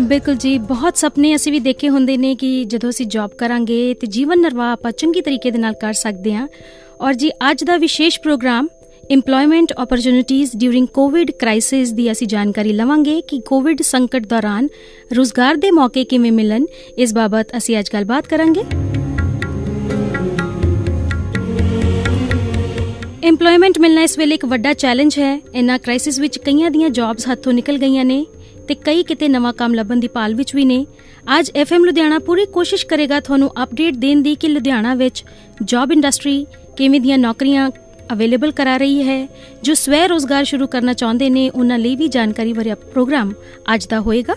ਬਿਲਕੁਲ ਜੀ, ਬਹੁਤ ਸੁਪਨੇ ਅਸੀਂ ਵੀ ਦੇਖੇ ਹੁੰਦੇ ਨੇ ਕਿ ਜਦੋਂ ਅਸੀਂ ਜੌਬ ਕਰਾਂਗੇ ਤੇ ਜੀਵਨ ਨਿਰਵਾਹ ਆਪਾਂ ਚੰਗੀ ਤਰੀਕੇ ਦੇ ਨਾਲ ਕਰ ਸਕਦੇ ਹਾਂ। ਔਰ ਜੀ, ਅੱਜ ਦਾ ਵਿਸ਼ੇਸ਼ programme employment opportunities during covid crisis ਦੀ ਅਸੀਂ ਜਾਣਕਾਰੀ ਲਵਾਂਗੇ ਕਿ ਕੋਵਿਡ ਸੰਕਟ ਦੌਰਾਨ ਰੋਜ਼ਗਾਰ ਦੇ ਮੌਕੇ ਕਿਵੇਂ ਮਿਲਣ, ਇਸ ਬਾਬਤ ਅਸੀਂ ਅੱਜ ਗੱਲਬਾਤ ਕਰਾਂਗੇ। ਏਮਪਲੋਇਮੈਂਟ ਮਿਲਣਾ ਇਸ ਵੇਲੇ ਇੱਕ ਵੱਡਾ ਚੈਲੰਜ ਹੈ। ਇਨ੍ਹਾਂ ਕ੍ਰਾਈਸਿਸ ਵਿੱਚ ਕਈਆਂ ਦੀਆਂ ਜੌਬਸ ਹੱਥੋਂ ਨਿਕਲ ਗਈਆਂ ਨੇ। ਤੇ ਕਈ ਕਿਤੇ ਨਵਾਂ ਕੰਮ ਲੱਭਣ ਦੀ ਪਾਲ ਵਿੱਚ ਵੀ ਨੇ। ਅੱਜ ਐਫਐਮ ਲੁਧਿਆਣਾ ਪੂਰੀ ਕੋਸ਼ਿਸ਼ ਕਰੇਗਾ ਤੁਹਾਨੂੰ ਅਪਡੇਟ ਦੇਣ ਦੀ ਕਿ ਲੁਧਿਆਣਾ ਵਿੱਚ ਜੌਬ ਇੰਡਸਟਰੀ ਕਿਵੇਂ ਦੀਆਂ ਨੌਕਰੀਆਂ ਅਵੇਲੇਬਲ ਕਰਾ ਰਹੀ ਹੈ। ਜੋ ਸਵੈ ਰੋਜ਼ਗਾਰ ਸ਼ੁਰੂ ਕਰਨਾ ਚਾਹੁੰਦੇ ਨੇ, ਉਹਨਾਂ ਲਈ ਵੀ ਜਾਣਕਾਰੀ ਭਰਿਆ ਪ੍ਰੋਗਰਾਮ ਅੱਜ ਦਾ ਹੋਏਗਾ।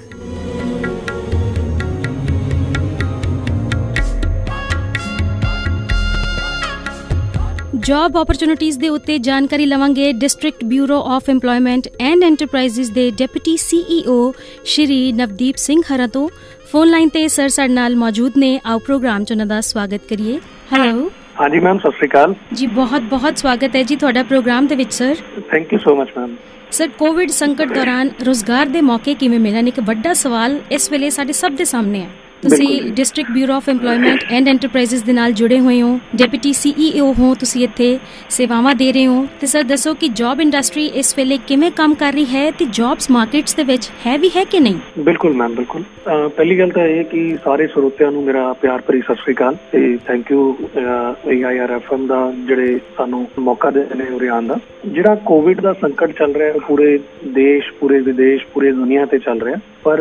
ਜੌਬ ਓਪਰਚ्युनिटीज ਦੇ ਉੱਤੇ ਜਾਣਕਾਰੀ ਲਵਾਂਗੇ district bureau of employment and enterprises ਦੇ ਡਿਪਟੀ ਸੀਈਓ ਸ਼੍ਰੀ ਨਵਦੀਪ ਸਿੰਘ ਹਰਾ ਤੋਂ। ਫੋਨ ਲਾਈਨ ਤੇ ਸਰ ਸਾਡੇ ਨਾਲ ਮੌਜੂਦ ਨੇ। ਆਓ ਪ੍ਰੋਗਰਾਮ ਚ ਉਹਨਾਂ ਦਾ ਸਵਾਗਤ ਕਰੀਏ। ਹੈਲੋ ਹਾਂਜੀ ਮੈਮ ਸਤਿ ਸ਼੍ਰੀ ਅਕਾਲ। ਜੀ ਬਹੁਤ ਬਹੁਤ ਸਵਾਗਤ ਹੈ ਜੀ ਤੁਹਾਡਾ ਪ੍ਰੋਗਰਾਮ ਦੇ ਵਿੱਚ sir thank you so much ma'am sir covid ਸੰਕਟ ਦੌਰਾਨ ਰੋਜ਼ਗਾਰ ਦੇ ਮੌਕੇ ਕਿਵੇਂ ਮਿਲਣ? ਇੱਕ ਵੱਡਾ ਸਵਾਲ ਇਸ ਵੇਲੇ ਸਾਡੇ ਸਭ ਦੇ ਸਾਹਮਣੇ ਹੈ। ਤੁਸੀਂ district bureau of employment and enterprises ਦੇ ਨਾਲ ਜੁੜੇ ਹੋਏ ਹੋ ਡਿਪਟੀ ਸੀਈਓ ਹੋ ਤੁਸੀਂ ਇੱਥੇ ਸੇਵਾਵਾਂ ਦੇ ਰਹੇ ਹੋ। ਤੇ ਸਰ ਦੱਸੋ ਕਿ ਜੌਬ ਇੰਡਸਟਰੀ ਇਸ ਵੇਲੇ ਕਿਵੇਂ ਕੰਮ ਕਰ ਰਹੀ ਹੈ ਤੇ ਜੌਬਸ ਮਾਰਕੀਟਸ ਦੇ ਵਿੱਚ ਹੈ ਵੀ ਹੈ ਕਿ ਨਹੀਂ? ਬਿਲਕੁਲ ਮੈਮ ਬਿਲਕੁਲ। ਪਹਿਲੀ ਗੱਲ ਤਾਂ ਇਹ ਕਿ ਸਾਰੇ ਸਰੋਤਿਆਂ ਨੂੰ ਮੇਰਾ ਪਿਆਰ ਭਰੀ ਸਤਿ ਸ੍ਰੀ ਅਕਾਲ ਤੇ ਥੈਂਕ ਯੂ ਏਆਈਆਰਐਫਐਮ ਦਾ ਜਿਹੜੇ ਸਾਨੂੰ ਮੌਕਾ ਦੇ ਨੇ ਉਰੇ ਆਉਣ ਦਾ। ਜਿਹੜਾ ਕੋਵਿਡ ਦਾ ਸੰਕਟ ਚੱਲ ਰਿਹਾ ਹੈ, ਪੂਰੇ ਦੇਸ਼, ਪੂਰੇ ਵਿਦੇਸ਼, ਪੂਰੇ ਦੁਨੀਆ ਤੇ ਚੱਲ ਰਿਹਾ ਪਰ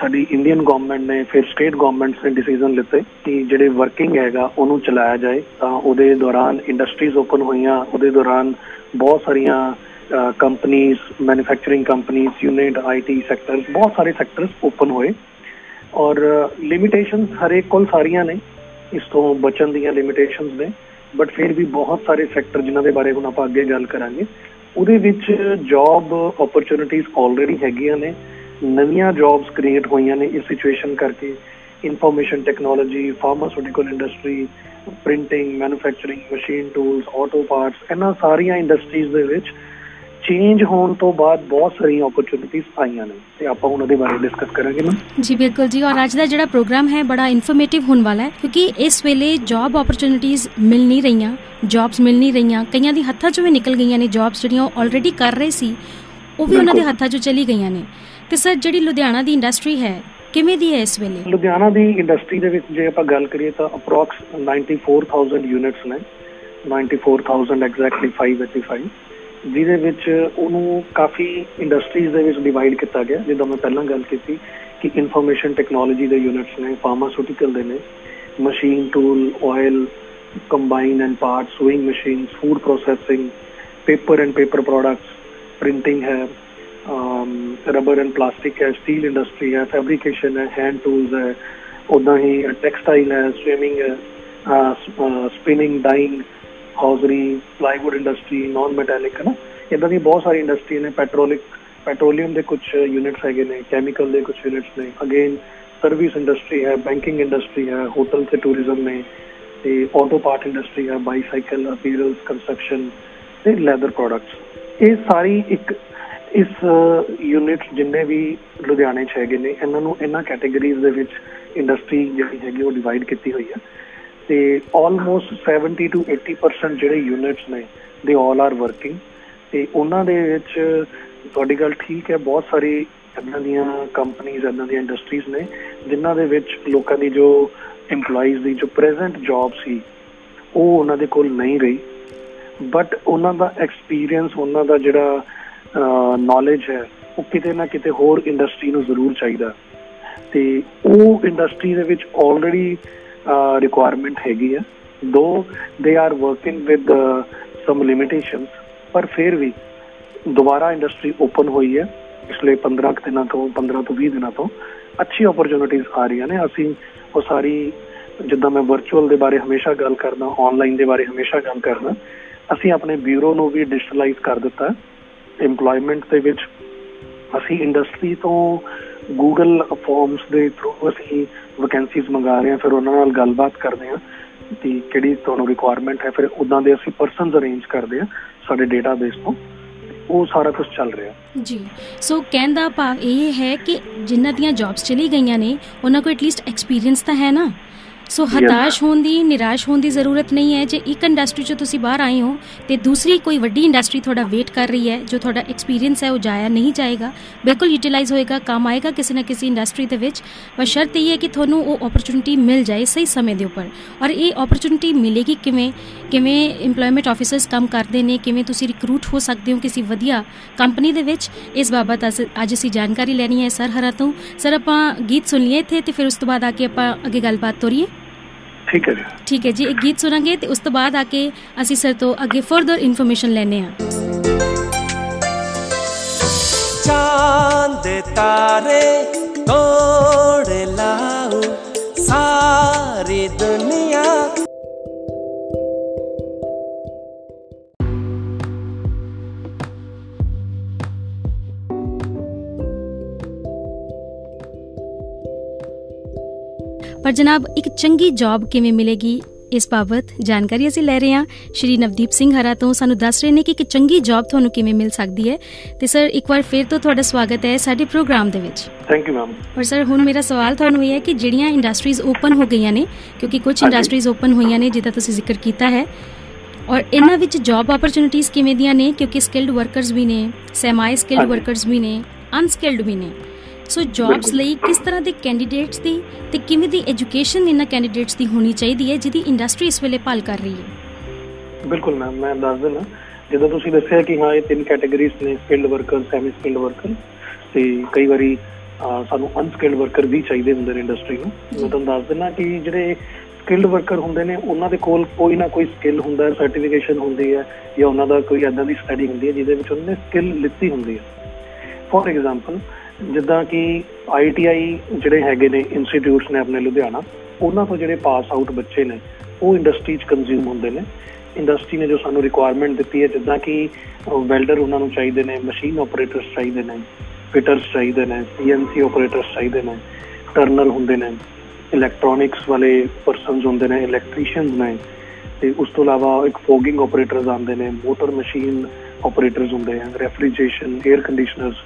ਸਾਡੀ ਇੰਡੀਅਨ ਗਵਰਨਮੈਂਟ ਨੇ, ਫਿਰ ਸਟੇਟ ਗਵਰਨਮੈਂਟਸ ਨੇ ਡਿਸੀਜਨ ਲਿੱਤੇ ਕਿ ਜਿਹੜੇ ਵਰਕਿੰਗ ਹੈਗਾ, ਉਹਨੂੰ ਚਲਾਇਆ ਜਾਏ। ਤਾਂ ਉਹਦੇ ਦੌਰਾਨ ਇੰਡਸਟਰੀਜ਼ ਓਪਨ ਹੋਈਆਂ, ਉਹਦੇ ਦੌਰਾਨ ਬਹੁਤ ਸਾਰੀਆਂ ਕੰਪਨੀਆਂ ਮੈਨੂਫੈਕਚਰਿੰਗ ਕੰਪਨੀਆਂ ਯੂਨਿਟ ਆਈਟੀ ਸੈਕਟਰ ਬਹੁਤ ਸਾਰੇ ਸੈਕਟਰਸ ਓਪਨ ਹੋਏ। ਔਰ ਲਿਮਿਟੇਸ਼ਨਸ ਹਰੇਕ ਕੋਲ ਸਾਰੀਆਂ ਨੇ, ਇਸ ਤੋਂ ਬਚਣ ਦੀਆਂ ਲਿਮਿਟੇਸ਼ਨਸ ਨੇ। ਬਟ ਫਿਰ ਵੀ ਬਹੁਤ ਸਾਰੇ ਸੈਕਟਰ ਜਿਨ੍ਹਾਂ ਦੇ ਬਾਰੇ ਹੁਣ ਆਪਾਂ ਅੱਗੇ ਗੱਲ ਕਰਾਂਗੇ, ਉਹਦੇ ਵਿੱਚ ਜੌਬ ਓਪਰਚ्युनिटीज ਆਲਰੇਡੀ ਹੈਗੀਆਂ ਨੇ। ਨਵੀਆਂ ਜੌਬਸ ਕ੍ਰੀਏਟ ਹੋਈਆਂ ਨੇ ਇਸ ਸਿਚੁਏਸ਼ਨ ਕਰਕੇ। Information technology pharmaceutical industry printing manufacturing machine tools auto parts ਇਹਨਾਂ ਸਾਰੀਆਂ ਇੰਡਸਟਰੀਜ਼ ਦੇ ਵਿੱਚ ਚੇਂਜ ਹੋਣ ਤੋਂ ਬਾਅਦ ਬਹੁਤ ਸਾਰੀਆਂ ਓਪਰਚੁਨਿਟੀਆਂ ਆਈਆਂ ਨੇ। ਤੇ ਆਪਾਂ ਉਹਨਾਂ ਦੇ ਬਾਰੇ ਡਿਸਕਸ ਕਰਾਂਗੇ ਨਾ। ਜੀ ਬਿਲਕੁਲ ਜੀ। ਔਰ ਅੱਜ ਦਾ ਜਿਹੜਾ ਪ੍ਰੋਗਰਾਮ ਹੈ ਬੜਾ ਇਨਫੋਰਮੇਟਿਵ ਹੋਣ ਵਾਲਾ ਹੈ ਕਿਉਂਕਿ ਇਸ ਵੇਲੇ ਜੌਬ ਓਪਰਚੁਨਿਟੀਆਂ ਮਿਲ ਨਹੀਂ ਰਹੀਆਂ ਜੌਬਸ ਮਿਲ ਨਹੀਂ ਰਹੀਆਂ। ਕਈਆਂ ਦੀ ਹੱਥਾਂ 'ਚੋਂ ਵੀ ਨਿਕਲ ਗਈਆਂ ਨੇ ਜੌਬਸ ਜਿਹੜੀਆਂ ਉਹ ਆਲਰੇਡੀ ਕਰ ਰਹੇ ਸੀ ਉਹ ਵੀ ਉਹਨਾਂ ਦੇ ਹੱਥਾਂ 'ਚੋਂ ਚਲੀ ਗਈਆਂ ਨੇ। ਤੇ ਸਰ ਜਿਹੜੀ ਲੁਧਿਆਣਾ ਦੀ ਇੰਡਸਟਰੀ ਹੈ ਕਿਵੇਂ ਦੀ ਹੈ ਇਸ ਵੇਲੇ? ਲੁਧਿਆਣਾ ਦੀ ਇੰਡਸਟਰੀ ਦੇ ਵਿੱਚ ਜੇ ਆਪਾਂ ਗੱਲ ਕਰੀਏ ਤਾਂ ਅਪਰੋਕਸ 94000 ਯੂਨਿਟਸ ਨੇ। 94000 ਐਗਜ਼ੈਕਟਲੀ 585 ਜਿਹਦੇ ਵਿੱਚ ਉਹਨੂੰ ਕਾਫੀ ਇੰਡਸਟਰੀਜ਼ ਦੇ ਵਿੱਚ ਡਿਵਾਈਡ ਕੀਤਾ ਗਿਆ। ਜਿੱਦਾਂ ਮੈਂ ਪਹਿਲਾਂ ਗੱਲ ਕੀਤੀ ਕਿ ਇਨਫੋਰਮੇਸ਼ਨ ਟੈਕਨੋਲੋਜੀ ਦੇ ਯੂਨਿਟਸ ਨੇ ਫਾਰਮਾਸਿਊਟੀਕਲ ਦੇ ਨੇ machine tool oil combine and parts sewing machines food processing paper and paper products printing ਹੈ ਰਬਰ ਐਂਡ ਪਲਾਸਟਿਕ ਹੈ ਸਟੀਲ ਇੰਡਸਟਰੀ ਹੈ ਫੈਬਰੀਕੇਸ਼ਨ ਹੈ ਹੈਂਡ ਟੂਲਸ ਹੈ ਉਦਾਂ ਹੀ ਟੈਕਸਟਾਈਲ ਹੈ ਸਵਿਮਿੰਗ ਹੈ spinning dyeing hosiery plywood industry non metallic ਹੈ ਨਾ ਇਦਾਂ ਦੀ ਬਹੁਤ ਸਾਰੀ ਇੰਡਸਟਰੀ ਨੇ ਪੈਟਰੋਲਿਕ ਪੈਟਰੋਲੀਅਮ ਦੇ ਕੁਝ ਯੂਨਿਟਸ ਹੈਗੇ ਨੇ ਕੈਮੀਕਲ ਦੇ ਕੁਝ ਯੂਨਿਟਸ ਨੇ ਅਗੇਨ ਸਰਵਿਸ ਇੰਡਸਟਰੀ ਹੈ ਬੈਂਕਿੰਗ ਇੰਡਸਟਰੀ ਹੈ ਹੋਟਲ ਤੇ ਟੂਰਿਜ਼ਮ ਨੇ ਤੇ ਆਟੋ ਪਾਰਟ ਇੰਡਸਟਰੀ ਹੈ ਬਾਈਸਾਈਕਲ ਅਪੀਰਲਸ ਕੰਸਟਰਕਸ਼ਨ ਤੇ ਲੈਦਰ ਪ੍ਰੋਡਕਟਸ ਇਹ ਸਾਰੀ ਇੱਕ ਇਸ ਯੂਨਿਟ ਜਿੰਨੇ ਵੀ ਲੁਧਿਆਣੇ 'ਚ ਹੈਗੇ ਨੇ ਇਹਨਾਂ ਨੂੰ ਇਹਨਾਂ ਕੈਟਾਗਰੀਜ਼ ਦੇ ਵਿੱਚ ਇੰਡਸਟਰੀ ਜਿਹੜੀ ਹੈਗੀ ਉਹ ਡਿਵਾਈਡ ਕੀਤੀ ਹੋਈ ਹੈ ਤੇ ਆਲਮੋਸਟ 70 ਟੂ 80% ਜਿਹੜੇ ਯੂਨਿਟਸ ਨੇ ਦੇ ਆਲ ਆਰ ਵਰਕਿੰਗ ਤੇ ਉਹਨਾਂ ਦੇ ਵਿੱਚ ਤੁਹਾਡੀ ਗੱਲ ਠੀਕ ਹੈ, ਬਹੁਤ ਸਾਰੀ ਇਹਨਾਂ ਦੀਆਂ ਕੰਪਨੀਆਂ ਇਹਨਾਂ ਦੀਆਂ ਇੰਡਸਟਰੀਜ਼ ਨੇ, ਜਿਨ੍ਹਾਂ ਦੇ ਵਿੱਚ ਲੋਕਾਂ ਦੀ ਜੋ EMPLOYEES ਦੀ ਜੋ ਪ੍ਰੈਜ਼ੈਂਟ ਜੌਬ ਸੀ, ਉਹ ਉਹਨਾਂ ਦੇ ਕੋਲ ਨਹੀਂ ਰਹੀ। ਬਟ ਉਹਨਾਂ ਦਾ ਐਕਸਪੀਰੀਅੰਸ ਉਹਨਾਂ ਦਾ ਜਿਹੜਾ ਨੌਲੇਜ ਹੈ, ਉਹ ਕਿਤੇ ਨਾ ਕਿਤੇ ਹੋਰ ਇੰਡਸਟਰੀ ਨੂੰ ਜ਼ਰੂਰ ਚਾਹੀਦਾ। ਤੇ ਉਹ ਇੰਡਸਟਰੀ ਦੇ ਵਿੱਚ ਆਲਰੇਡੀ ਰਿਕੁਆਇਰਮੈਂਟ ਹੈਗੀ ਆ। ਦੋ they are working with some limitations ਪਰ ਫਿਰ ਵੀ ਦੁਬਾਰਾ ਇੰਡਸਟਰੀ ਓਪਨ ਹੋਈ ਹੈ, ਪਿਛਲੇ 15 ਦਿਨਾਂ ਤੋਂ 15 ਤੋਂ 20 ਦਿਨਾਂ ਤੋਂ ਅੱਛੀ ਓਪਰਚ्युनिटीज ਆ ਰਹੀਆਂ ਨੇ। ਅਸੀਂ ਉਹ ਸਾਰੀ, ਜਿੱਦਾਂ ਮੈਂ ਵਰਚੁਅਲ ਦੇ ਬਾਰੇ ਹਮੇਸ਼ਾ ਗੱਲ ਕਰਦਾ ਆਨਲਾਈਨ ਦੇ ਬਾਰੇ ਹਮੇਸ਼ਾ ਗੱਲ ਕਰਦਾ, ਅਸੀਂ ਆਪਣੇ ਬਿਊਰੋ ਨੂੰ ਵੀ ਡਿਜੀਟਲਾਈਜ਼ ਕਰ ਦਿੱਤਾ। ਏਮਪਲੋਇਮੈਂਟ ਦੇ ਵਿੱਚ ਅਸੀਂ ਇੰਡਸਟਰੀ ਤੋਂ ਗੂਗਲ ਫਾਰਮਸ ਦੇ ਥਰੂ ਅਸੀਂ ਵੈਕੈਂਸੀਜ਼ ਮੰਗਾ ਰਹੇ ਹਾਂ, ਫਿਰ ਉਹਨਾਂ ਨਾਲ ਗੱਲਬਾਤ ਕਰਦੇ ਹਾਂ ਕਿ ਕਿਹੜੀ ਤੁਹਾਨੂੰ ਰਿਕੁਆਇਰਮੈਂਟ ਹੈ, ਫਿਰ ਉਦਾਂ ਦੇ ਅਸੀਂ ਪਰਸਨਸ ਅਰੇਂਜ ਕਰਦੇ ਹਾਂ ਸਾਡੇ ਡੇਟਾਬੇਸ ਤੋਂ, ਉਹ ਸਾਰਾ ਕੁਝ ਚੱਲ ਰਿਹਾ। ਜੀ ਸੋ ਕਹਿਣ ਦਾ ਭਾਵ ਇਹ ਹੈ ਕਿ ਜਿਨ੍ਹਾਂ ਦੀਆਂ ਜੌਬਸ ਚਲੀ ਗਈਆਂ ਨੇ, ਉਹਨਾਂ ਕੋਲ ਐਟਲੀਸਟ ਐਕਸਪੀਰੀਅੰਸ ਤਾਂ ਹੈ ਨਾ। ਸੋ ਹਤਾਸ਼ ਹੋਣ ਦੀ ਨਿਰਾਸ਼ ਹੋਣ ਦੀ ਜ਼ਰੂਰਤ ਨਹੀਂ ਹੈ ਜੇ ਇੱਕ ਇੰਡਸਟਰੀ 'ਚ ਤੁਸੀਂ ਬਾਹਰ ਆਏ ਹੋ ਤੇ ਦੂਸਰੀ ਕੋਈ ਵੱਡੀ ਇੰਡਸਟਰੀ ਤੁਹਾਡਾ ਵੇਟ ਕਰ ਰਹੀ ਹੈ ਜੋ ਤੁਹਾਡਾ ਐਕਸਪੀਰੀਅੰਸ ਹੈ ਉਹ ਜਾਇਆ ਨਹੀਂ ਜਾਏਗਾ ਬਿਲਕੁਲ ਯੂਟਿਲਾਈਜ਼ ਹੋਏਗਾ ਕੰਮ ਆਏਗਾ ਕਿਸੇ ਨਾ ਕਿਸੇ ਇੰਡਸਟਰੀ ਦੇ ਵਿੱਚ ਬਸ ਸ਼ਰਤ ਇਹ ਹੈ ਕਿ ਤੁਹਾਨੂੰ ਉਹ ਓਪਰਚ्युनिटी ਮਿਲ ਜਾਏ ਸਹੀ ਸਮੇਂ ਦੇ ਉੱਪਰ ਔਰ ਇਹ ਓਪਰਚ्युनिटी ਮਿਲੇਗੀ ਕਿਵੇਂ ਕਿਵੇਂ EMPLOYMENT ਆਫੀਸਰਸ ਕੰਮ ਕਰਦੇ ਨੇ ਕਿਵੇਂ ਤੁਸੀਂ ਰਿਕਰੂਟ ਹੋ ਸਕਦੇ ਹੋ ਕਿਸੇ ਵਧੀਆ ਕੰਪਨੀ ਦੇ ਵਿੱਚ ਇਸ ਬਾਬਤ ਅੱਜ ਅਸੀਂ ਜਾਣਕਾਰੀ ਲੈਣੀ ਹੈ ਸਰ ਹਰਾ ਤੋਂ ਸਰ ਆਪਾਂ ਗੀਤ ਸੁਣ ਲਈਏ ਇੱਥੇ ਤੇ ਫਿਰ ਉਸ ਤੋਂ ਬਾਅਦ ਆ ਕੇ ਆਪਾਂ ਅੱਗੇ ਗੱਲਬਾਤ ਤੋਰੀਏ ਠੀਕ ਹੈ ਜੀ। ਠੀਕ ਹੈ ਜੀ ਇੱਕ ਗੀਤ ਸੁਣਾਂਗੇ ਤੇ ਉਸ ਤੋਂ ਬਾਅਦ ਆ ਕੇ ਅਸੀਂ ਸਰ ਤੋਂ ਅੱਗੇ ਫਰਦਰ ਇਨਫੋਰਮੇਸ਼ਨ ਲੈਣੇ ਆ ਚਾਂਦ ਤਾਰੇ ਤੋੜ ਲਾਉ ਸਾਰੀ ਦੁਨੀਆ ਪਰ ਜਨਾਬ ਇੱਕ ਚੰਗੀ ਜੌਬ ਕਿਵੇਂ ਮਿਲੇਗੀ? ਇਸ ਬਾਬਤ ਜਾਣਕਾਰੀ ਅਸੀਂ ਲੈ ਰਹੇ ਹਾਂ ਸ਼੍ਰੀ ਨਵਦੀਪ ਸਿੰਘ ਹਰਾ ਤੋਂ। ਸਾਨੂੰ ਦੱਸ ਰਹੇ ਨੇ ਕਿ ਇੱਕ ਚੰਗੀ ਜੌਬ ਤੁਹਾਨੂੰ ਕਿਵੇਂ ਮਿਲ ਸਕਦੀ ਹੈ। ਤੇ ਸਰ ਇੱਕ ਵਾਰ ਫਿਰ ਤੋਂ ਤੁਹਾਡਾ ਸਵਾਗਤ ਹੈ ਸਾਡੇ ਪ੍ਰੋਗਰਾਮ ਦੇ ਵਿੱਚ। ਥੈਂਕ ਯੂ ਮੈਮ ਔਰ ਸਰ ਹੁਣ ਮੇਰਾ ਸਵਾਲ ਤੁਹਾਨੂੰ ਇਹ ਹੈ ਕਿ ਜਿਹੜੀਆਂ ਇੰਡਸਟਰੀਜ਼ ਓਪਨ ਹੋ ਗਈਆਂ ਨੇ ਕਿਉਂਕਿ ਕੁਝ ਇੰਡਸਟਰੀਜ਼ ਓਪਨ ਹੋਈਆਂ ਨੇ ਜਿਹਦਾ ਤੁਸੀਂ ਜ਼ਿਕਰ ਕੀਤਾ ਹੈ ਔਰ ਇਹਨਾਂ ਵਿੱਚ ਜੌਬ ਓਪਰਚ्युनिटीज ਕਿਵੇਂ ਦੀਆਂ ਨੇ? ਕਿਉਂਕਿ ਸਕਿਲਡ ਵਰਕਰਸ ਵੀ ਨੇ ਸੈਮਾਈ ਸਕਿਲਡ ਵਰਕਰਸ ਵੀ ਨੇ ਅਨਸਕਿਲਡ ਵੀ ਨੇ। ਸੋ ਜੌਬਸ ਲਈ ਕਿਸ ਤਰ੍ਹਾਂ ਦੇ ਕੈਂਡੀਡੇਟਸ ਦੀ ਤੇ ਕਿਵੇਂ ਦੀ ਐਜੂਕੇਸ਼ਨ ਇਹਨਾਂ ਕੈਂਡੀਡੇਟਸ ਦੀ ਹੋਣੀ ਚਾਹੀਦੀ ਹੈ ਜਿਹਦੀ ਇੰਡਸਟਰੀ ਇਸ ਵੇਲੇ ਭਾਲ ਕਰ ਰਹੀ ਹੈ? ਬਿਲਕੁਲ ਮੈਮ ਮੈਂ ਦੱਸ ਦਿੰਦਾ। ਜਦੋਂ ਤੁਸੀਂ ਦੱਸਿਆ ਕਿ ਹਾਂ ਇਹ ਤਿੰਨ ਕੈਟਾਗਰੀਜ਼ ਨੇ skilled worker semi skilled worker ਤੇ ਕਈ ਵਾਰੀ ਸਾਨੂੰ ਅਨਸਕਿਲਡ ਵਰਕਰ ਵੀ ਚਾਹੀਦੇ ਹੁੰਦੇ ਨੇ ਇੰਡਸਟਰੀ ਨੂੰ। ਮੈਂ ਤੁਹਾਨੂੰ ਦੱਸ ਦਿੰਦਾ ਕਿ ਜਿਹੜੇ ਸਕਿਲਡ ਵਰਕਰ ਹੁੰਦੇ ਨੇ ਉਹਨਾਂ ਦੇ ਕੋਲ ਕੋਈ ਨਾ ਕੋਈ ਸਕਿੱਲ ਹੁੰਦਾ ਹੈ ਸਰਟੀਫਿਕੇਸ਼ਨ ਹੁੰਦੀ ਹੈ ਜਾਂ ਉਹਨਾਂ ਦਾ ਕੋਈ ਐਦਾਂ ਦੀ ਸਟੱਡੀ ਹੁੰਦੀ ਹੈ ਜਿਹਦੇ ਵਿੱਚ ਉਹਨਾਂ ਨੇ ਸਕਿੱਲ ਲਿੱਤੀ ਹੁੰਦੀ ਹੈ। ਫੋਰ ਐਗਜ਼ਾਮਪਲ ਜਿੱਦਾਂ ਕਿ ਆਈਟੀਆਈ ਜਿਹੜੇ ਹੈਗੇ ਨੇ ਇੰਸਟੀਚਿਊਟਸ ਨੇ ਆਪਣੇ ਲੁਧਿਆਣਾ, ਉਹਨਾਂ ਤੋਂ ਜਿਹੜੇ ਪਾਸ ਆਊਟ ਬੱਚੇ ਨੇ, ਉਹ ਇੰਡਸਟਰੀ 'ਚ ਕੰਜ਼ਿਊਮ ਹੁੰਦੇ ਨੇ। ਇੰਡਸਟਰੀ ਨੇ ਜੋ ਸਾਨੂੰ ਰਿਕੁਆਇਰਮੈਂਟ ਦਿੱਤੀ ਹੈ, ਜਿੱਦਾਂ ਕਿ ਵੈਲਡਰ ਉਹਨਾਂ ਨੂੰ ਚਾਹੀਦੇ ਨੇ ਮਸ਼ੀਨ ਆਪਰੇਟਰਸ ਚਾਹੀਦੇ ਨੇ ਫਿਟਰਸ ਚਾਹੀਦੇ ਨੇ ਸੀਐਨਸੀ ਆਪਰੇਟਰਸ ਚਾਹੀਦੇ ਨੇ ਟਰਨਲ ਹੁੰਦੇ ਨੇ ਇਲੈਕਟ੍ਰੋਨਿਕਸ ਵਾਲੇ ਪਰਸਨਸ ਹੁੰਦੇ ਨੇ ਇਲੈਕਟ੍ਰੀਸ਼ੀਅਨਸ ਨੇ। ਤੇ ਉਸ ਤੋਂ ਇਲਾਵਾ ਇੱਕ ਫੋਗਿੰਗ ਆਪਰੇਟਰਸ ਆਉਂਦੇ ਨੇ ਮੋਟਰ ਮਸ਼ੀਨ ਆਪਰੇਟਰਸ ਹੁੰਦੇ ਆ ਰੈਫਰੀਜਰੇਸ਼ਨ 에ਅਰ ਕੰਡੀਸ਼ਨਰਸ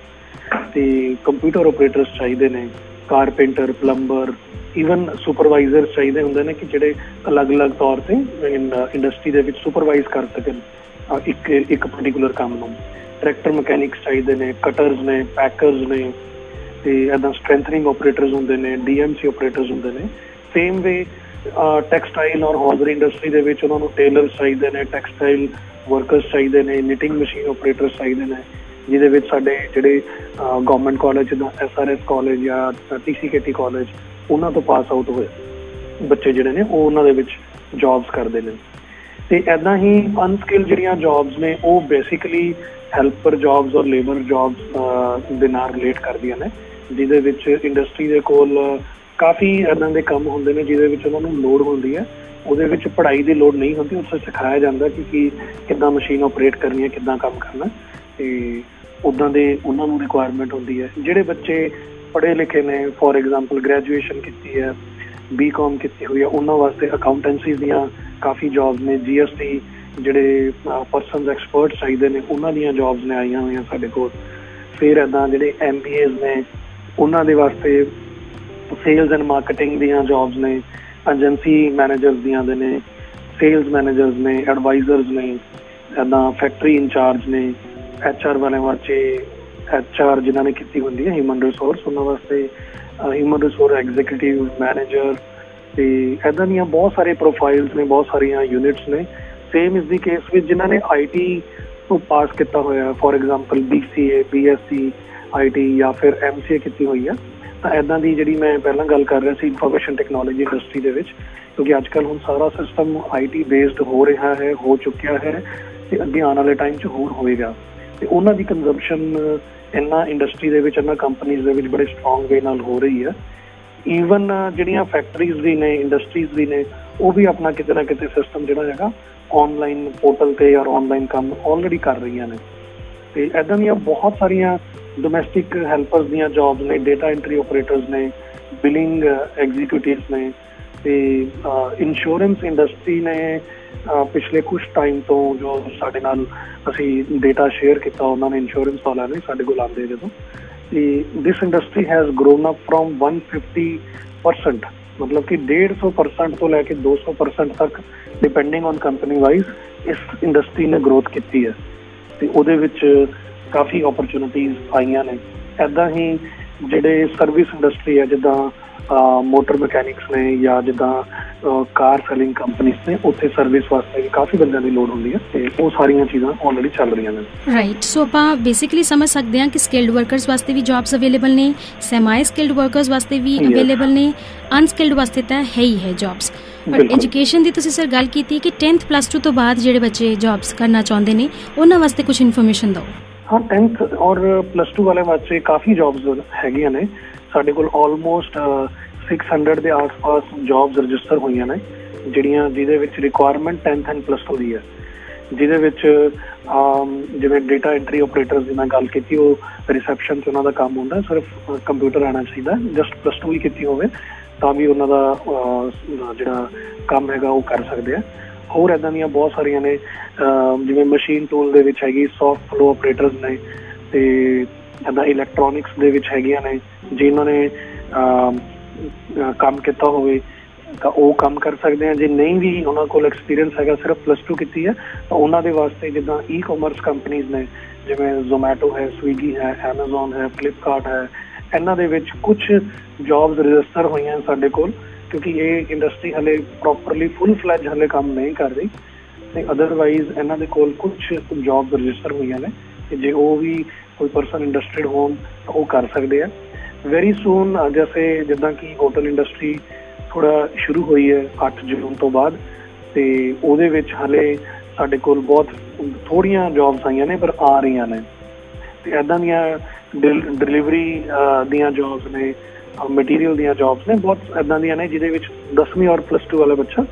ਤੇ ਕੰਪਿਊਟਰ ਆਪਰੇਟਰਸ ਚਾਹੀਦੇ ਨੇ ਕਾਰਪੈਂਟਰ ਪਲੰਬਰ ਇਵਨ ਸੁਪਰਵਾਈਜ਼ਰ ਚਾਹੀਦੇ ਹੁੰਦੇ ਨੇ ਕਿ ਜਿਹੜੇ ਅਲੱਗ-ਅਲੱਗ ਤੌਰ ਤੇ ਇੰਡਸਟਰੀ ਦੇ ਵਿੱਚ ਸੁਪਰਵਾਈਜ਼ ਕਰ ਸਕਣ ਇੱਕ ਇੱਕ ਪਾਰਟਿਕੂਲਰ ਕੰਮ ਨੂੰ। ਟਰੈਕਟਰ ਮਕੈਨਿਕਸ ਚਾਹੀਦੇ ਨੇ ਕਟਰਸ ਨੇ ਪੈਕਰਸ ਨੇ, ਤੇ ਐਦਾਂ ਸਟਰੈਂਥਨਿੰਗ ਆਪਰੇਟਰਸ ਹੁੰਦੇ ਨੇ ਡੀਐਮਸੀ ਆਪਰੇਟਰਸ ਹੁੰਦੇ ਨੇ। ਸੇਮ ਵੇ ਟੈਕਸਟਾਈਲ ਔਰ ਹੌਜ਼ਰੀ ਇੰਡਸਟਰੀ ਦੇ ਵਿੱਚ ਉਹਨਾਂ ਨੂੰ ਟੇਲਰਸ ਚਾਹੀਦੇ ਨੇ ਟੈਕਸਟਾਈਲ ਵਰਕਰਸ ਚਾਹੀਦੇ ਨੇ ਨਿਟਿੰਗ ਮਸ਼ੀਨ ਆਪਰੇਟਰਸ ਚਾਹੀਦੇ ਨੇ। ਜਿਹਦੇ ਵਿੱਚ ਸਾਡੇ ਜਿਹੜੇ ਗਵਰਨਮੈਂਟ ਕਾਲਜ ਦਾ ਐਸਆਰਐਸ ਕਾਲਜ ਜਾਂ ਟੀਸੀਕੇਟੀ ਕਾਲਜ ਉਹਨਾਂ ਤੋਂ ਪਾਸ ਆਊਟ ਹੋਏ ਬੱਚੇ ਜਿਹੜੇ ਨੇ, ਉਹ ਉਹਨਾਂ ਦੇ ਵਿੱਚ ਜੌਬਸ ਕਰਦੇ ਨੇ। ਤੇ ਐਦਾਂ ਹੀ ਅਨਸਕਿਲ ਜਿਹੜੀਆਂ ਜੌਬਸ ਨੇ, ਉਹ ਬੇਸਿਕਲੀ ਹੈਲਪਰ ਜੌਬਸ ਔਰ ਲੇਬਰ ਜੌਬਸ ਦੇ ਨਾਲ ਰਿਲੇਟ ਕਰਦੀਆਂ ਨੇ, ਜਿਹਦੇ ਵਿੱਚ ਇੰਡਸਟਰੀ ਦੇ ਕੋਲ ਕਾਫੀ ਐਦਾਂ ਦੇ ਕੰਮ ਹੁੰਦੇ ਨੇ, ਜਿਹਦੇ ਵਿੱਚ ਉਹਨਾਂ ਨੂੰ ਲੋੜ ਹੁੰਦੀ ਹੈ। ਉਹਦੇ ਵਿੱਚ ਪੜ੍ਹਾਈ ਦੀ ਲੋੜ ਨਹੀਂ ਹੁੰਦੀ, ਉੱਥੇ ਸਿਖਾਇਆ ਜਾਂਦਾ ਕਿ ਕੀ ਕਿੱਦਾਂ ਮਸ਼ੀਨ ਆਪਰੇਟ ਕਰਨੀ ਹੈ, ਕਿੱਦਾਂ ਕੰਮ ਕਰਨਾ ਤੇ ਉਦਾਂ ਦੇ ਉਹਨਾਂ ਨੂੰ ਰਿਕੁਆਇਰਮੈਂਟ ਹੁੰਦੀ ਹੈ। ਜਿਹੜੇ ਬੱਚੇ ਪੜ੍ਹੇ ਲਿਖੇ ਨੇ ਫੋਰ ਐਗਜ਼ਾਮਪਲ ਗ੍ਰੈਜੂਏਸ਼ਨ ਕੀਤੀ ਹੈ ਬੀਕਾਮ ਕੀਤੀ ਹੋਈ ਹੈ, ਉਹਨਾਂ ਵਾਸਤੇ ਅਕਾਊਂਟੈਂਸੀ ਦੀਆਂ ਕਾਫੀ ਜੌਬਸ ਨੇ ਜੀਐਸਟੀ ਜਿਹੜੇ ਪਰਸਨਸ ਐਕਸਪਰਟ ਚਾਹੀਦੇ ਨੇ, ਉਹਨਾਂ ਦੀਆਂ ਜੌਬਸ ਨੇ ਆਈਆਂ ਹੋਈਆਂ ਸਾਡੇ ਕੋਲ। ਫਿਰ ਇਦਾਂ ਜਿਹੜੇ ਐਮਬੀਏਜ਼ ਨੇ, ਉਹਨਾਂ ਦੇ ਵਾਸਤੇ ਸੇਲਸ ਐਂਡ ਮਾਰਕੀਟਿੰਗ ਦੀਆਂ ਜੌਬਸ ਨੇ ਏਜੰਸੀ ਮੈਨੇਜਰਸ ਦੀਆਂ ਦੇ ਨੇ ਸੇਲਸ ਮੈਨੇਜਰਸ ਨੇ ਐਡਵਾਈਜ਼ਰਸ ਨੇ ਇਦਾਂ ਫੈਕਟਰੀ ਇੰਚਾਰਜ ਨੇ ਐਚਆਰ ਵਾਲੇ ਵਾਸਤੇ ਐਚਆਰ ਜਿਨ੍ਹਾਂ ਨੇ ਕੀਤੀ ਹੁੰਦੀ ਹੈ ਹਿਊਮਨ ਰਿਸੋਰਸ ਉਹਨਾਂ ਵਾਸਤੇ ਹਿਊਮਨ ਰਿਸੋਰਸ ਐਗਜ਼ੀਕਿਊਟਿਵ ਮੈਨੇਜਰ ਤੇ ਐਦਾਂ ਦੀਆਂ ਬਹੁਤ ਸਾਰੇ ਪ੍ਰੋਫਾਈਲਸ ਨੇ, ਬਹੁਤ ਸਾਰੀਆਂ ਯੂਨਿਟਸ ਨੇ। ਸੇਮ ਇਸ ਦੀ ਕੇਸ ਵਿੱਚ ਜਿਨ੍ਹਾਂ ਨੇ ਆਈਟੀ ਤੋਂ ਪਾਸ ਕੀਤਾ ਹੋਇਆ for example BCA BSc IT ਜਾਂ ਫਿਰ ਐਮਸੀਏ ਕੀਤੀ ਹੋਈ ਹੈ ਤਾਂ ਐਦਾਂ ਦੀ ਜਿਹੜੀ ਮੈਂ ਪਹਿਲਾਂ ਗੱਲ ਕਰ ਰਿਹਾ ਸੀ ਇਨਫੋਰਮੇਸ਼ਨ ਟੈਕਨੋਲੋਜੀ ਇੰਡਸਟਰੀ ਦੇ ਵਿੱਚ, ਕਿਉਂਕਿ ਅੱਜ ਕੱਲ ਹੁਣ ਸਾਰਾ ਸਿਸਟਮ ਆਈਟੀ ਬੇਸਡ ਹੋ ਰਿਹਾ ਹੈ, ਹੋ ਚੁੱਕਿਆ ਹੈ ਤੇ ਅੱਗੇ ਆਉਣ ਵਾਲੇ ਟਾਈਮ 'ਚ ਹੋਰ ਹੋਵੇਗਾ। ਤੇ ਉਹਨਾਂ ਦੀ ਕੰਜ਼ੰਪਸ਼ਨ ਇੰਨਾ ਇੰਡਸਟਰੀ ਦੇ ਵਿੱਚ, ਇੰਨਾ ਕੰਪਨੀਆਂ ਦੇ ਵਿੱਚ ਬੜੇ ਸਟਰੋਂਗ ਵੇ ਨਾਲ ਹੋ ਰਹੀ ਹੈ। ਈਵਨ ਜਿਹੜੀਆਂ ਫੈਕਟਰੀਜ਼ ਵੀ ਨੇ ਇੰਡਸਟਰੀਜ਼ ਵੀ ਨੇ, ਉਹ ਵੀ ਆਪਣਾ ਕਿਤੇ ਨਾ ਕਿਤੇ ਸਿਸਟਮ ਜਿਹੜਾ ਹੈਗਾ ਆਨਲਾਈਨ ਪੋਰਟਲ ਤੇ ਜਾਂ ਆਨਲਾਈਨ ਕੰਮ ਆਲਰੇਡੀ ਕਰ ਰਹੀਆਂ ਨੇ। ਤੇ ਐਦਾਂ ਦੀਆਂ ਬਹੁਤ ਸਾਰੀਆਂ ਡੋਮੈਸਟਿਕ ਹੈਲਪਰਸ ਦੀਆਂ ਜੌਬਸ ਨੇ ਡਾਟਾ ਐਂਟਰੀ ਆਪਰੇਟਰਸ ਨੇ ਬਿਲਿੰਗ ਐਗਜ਼ੀਕਿਊਟਿਵਸ ਨੇ, ਤੇ ਇੰਸ਼ੋਰੈਂਸ ਇੰਡਸਟਰੀ ਨੇ ਪਿਛਲੇ ਕੁਝ ਟਾਈਮ ਤੋਂ ਜੋ ਸਾਡੇ ਨਾਲ ਅਸੀਂ ਡੇਟਾ ਸ਼ੇਅਰ ਕੀਤਾ, ਉਹਨਾਂ ਨੇ ਇੰਸ਼ੋਰੈਂਸ ਵਾਲਿਆਂ ਨੇ ਸਾਡੇ ਕੋਲ ਆਉਂਦੇ ਜਦੋਂ, ਤੇ this industry has grown up from 150% ਮਤਲਬ ਕਿ 150% ਤੋਂ ਲੈ ਕੇ 200% ਤੱਕ ਡਿਪੈਂਡਿੰਗ ਔਨ ਕੰਪਨੀ ਵਾਈਜ਼ ਇਸ ਇੰਡਸਟਰੀ ਨੇ ਗਰੋਥ ਕੀਤੀ ਹੈ। ਤੇ ਉਹਦੇ ਵਿੱਚ ਕਾਫੀ ਓਪਰਚੁਨਿਟੀਆਂ ਆਈਆਂ ਨੇ। ਐਦਾਂ ਹੀ ਜਿਹੜੇ ਸਰਵਿਸ ਇੰਡਸਟਰੀ ਹੈ, ਜਿੱਦਾਂ ਮੋਟਰ ਮਕੈਨਿਕਸ ਨੇ ਜਾਂ ਜਿੱਦਾਂ ਕਾਰ ਸੈਲਿੰਗ ਕੰਪਨੀਆਂ ਨੇ ਉੱਥੇ ਸਰਵਿਸ ਵਾਸਤੇ ਵੀ ਕਾਫੀ ਬੰਦਿਆਂ ਦੀ ਲੋੜ ਹੁੰਦੀ ਹੈ ਤੇ ਉਹ ਸਾਰੀਆਂ ਚੀਜ਼ਾਂ ਆਲਰੇਡੀ ਚੱਲ ਰਹੀਆਂ ਨੇ। ਰਾਈਟ ਸੋ ਆਪਾਂ ਬੇਸਿਕਲੀ ਸਮਝ ਸਕਦੇ ਹਾਂ ਕਿ ਸਕਿਲਡ ਵਰਕਰਸ ਵਾਸਤੇ ਵੀ ਜੌਬਸ ਅਵੇਲੇਬਲ ਨੇ ਸੈਮਾਈ ਸਕਿਲਡ ਵਰਕਰਸ ਵਾਸਤੇ ਵੀ ਅਵੇਲੇਬਲ ਨੇ ਅਨਸਕਿਲਡ ਵਾਸਤੇ ਤਾਂ ਹੈ ਹੀ ਹੈ ਜੌਬਸ ਪਰ ਐਜੂਕੇਸ਼ਨ ਦੀ ਤੁਸੀਂ ਸਰ ਗੱਲ ਕੀਤੀ ਕਿ 10th ਪਲੱਸ 2 ਤੋਂ ਬਾਅਦ ਜਿਹੜੇ ਬੱਚੇ ਜੌਬਸ ਕਰਨਾ ਚਾਹੁੰਦੇ ਨੇ ਉਹਨਾਂ ਵਾਸਤੇ ਕੁਝ ਇਨਫੋਰਮੇਸ਼ਨ ਦਿਓ। ਹਾਂ 10th ਔਰ ਪਲੱਸ 2 ਵਾਲੇ ਬੱਚੇ ਕਾਫੀ ਜੌਬਸ ਹੈਗੀਆਂ ਨੇ। ਸਾਡੇ ਕੋਲ ਆਲਮੋਸਟ 600 ਦੇ ਆਸ-ਪਾਸ ਜੌਬਸ ਰਜਿਸਟਰ ਹੋਈਆਂ ਨੇ, ਜਿਹੜੀਆਂ ਜਿਹਦੇ ਵਿੱਚ ਰਿਕੁਆਇਰਮੈਂਟ 10th ਐਂਡ ਪਲੱਸ 2 ਦੀ ਹੈ। ਜਿਹਦੇ ਵਿੱਚ ਜਿਵੇਂ ਡਾਟਾ ਐਂਟਰੀ ਆਪਰੇਟਰਸ ਦੀ ਮੈਂ ਗੱਲ ਕੀਤੀ, ਉਹ ਰਿਸੈਪਸ਼ਨ 'ਚ ਉਹਨਾਂ ਦਾ ਕੰਮ ਹੁੰਦਾ, ਸਿਰਫ ਕੰਪਿਊਟਰ ਆਣਾ ਚਾਹੀਦਾ ਜਸਟ ਪਲੱਸ 2 ਹੀ ਕੀਤੀ ਹੋਵੇ, ਤਾਂ ਵੀ ਉਹਨਾਂ ਦਾ ਜਿਹੜਾ ਕੰਮ ਹੈਗਾ ਉਹ ਕਰ ਸਕਦੇ ਆ। ਹੋਰ ਇਦਾਂ ਦੀਆਂ ਬਹੁਤ ਸਾਰੀਆਂ ਨੇ ਜਿਵੇਂ ਮਸ਼ੀਨ ਟੂਲ ਦੇ ਵਿੱਚ ਹੈਗੀ ਸੌਫਟ ਫਲੋ ਆਪਰੇਟਰਸ ਨੇ, ਤੇ ਇਦਾਂ ਇਲੈਕਟ੍ਰੋਨਿਕਸ ਦੇ ਵਿੱਚ ਹੈਗੀਆਂ ਨੇ, ਜਿਨ੍ਹਾਂ ਨੇ ਕੰਮ ਕੀਤਾ ਹੋਵੇ, ਤਾਂ ਉਹ ਕੰਮ ਕਰ ਸਕਦੇ ਆ। ਜੇ ਨਹੀਂ ਵੀ ਉਹਨਾਂ ਕੋਲ ਐਕਸਪੀਰੀਅੰਸ ਹੈਗਾ, ਸਿਰਫ ਪਲੱਸ 2 ਕੀਤੀ ਹੈ, ਤਾਂ ਉਹਨਾਂ ਦੇ ਵਾਸਤੇ ਜਿੱਦਾਂ ਈ-ਕਾਮਰਸ ਕੰਪਨੀਆਂ ਨੇ, ਜਿਵੇਂ Zomato ਹੈ, Swiggy ਹੈ, Amazon ਹੈ, Flipkart ਹੈ, ਇਹਨਾਂ ਦੇ ਵਿੱਚ ਕੁਝ ਜੌਬਸ ਰਜਿਸਟਰ ਹੋਈਆਂ ਸਾਡੇ ਕੋਲ, ਕਿਉਂਕਿ ਇਹ ਇੰਡਸਟਰੀ ਹਲੇ ਪ੍ਰੋਪਰਲੀ ਫੁੱਲ ਫਲੈਜ ਹਲੇ ਕੰਮ ਨਹੀਂ ਕਰ ਰਹੀ। ਤੇ ਅਦਰਵਾਈਜ਼ ਇਹਨਾਂ ਦੇ ਕੋਲ ਕੁਝ ਜੌਬਸ ਰਜਿਸਟਰ ਹੋਈਆਂ ਨੇ, ਤੇ ਜੇ ਉਹ ਵੀ ਕੋਈ ਪਰਸਨ ਇੰਡਸਟਰੀਡ ਹੋਣ ਤਾਂ ਉਹ ਕਰ ਸਕਦੇ ਆ। ਵੈਰੀ ਸੂਨ ਜਿਵੇਂ ਜਿੱਦਾਂ ਕਿ ਹੋਟਲ ਇੰਡਸਟਰੀ ਥੋੜਾ ਸ਼ੁਰੂ ਹੋਈ ਹੈ 8 ਜੂਨ ਤੋਂ ਬਾਅਦ ਤੇ ਉਹਦੇ ਵਿੱਚ ਹਲੇ ਸਾਡੇ ਕੋਲ ਬਹੁਤ ਥੋੜੀਆਂ ਜੌਬਸ ਆਈਆਂ ਨੇ, ਪਰ ਆ ਰਹੀਆਂ ਨੇ। ਤੇ ਐਦਾਂ ਦੀਆਂ ਡਿਲੀਵਰੀ ਦੀਆਂ ਜੌਬਸ ਨੇ ਮਟੀਰੀਅਲ ਦੀਆਂ ਜੌਬਸ ਨੇ, ਬਹੁਤ ਐਦਾਂ ਦੀਆਂ ਨੇ ਜਿਹਦੇ ਵਿੱਚ 10ਵੀਂ ਔਰ ਪਲੱਸ 2 ਵਾਲਾ ਬੱਚਾ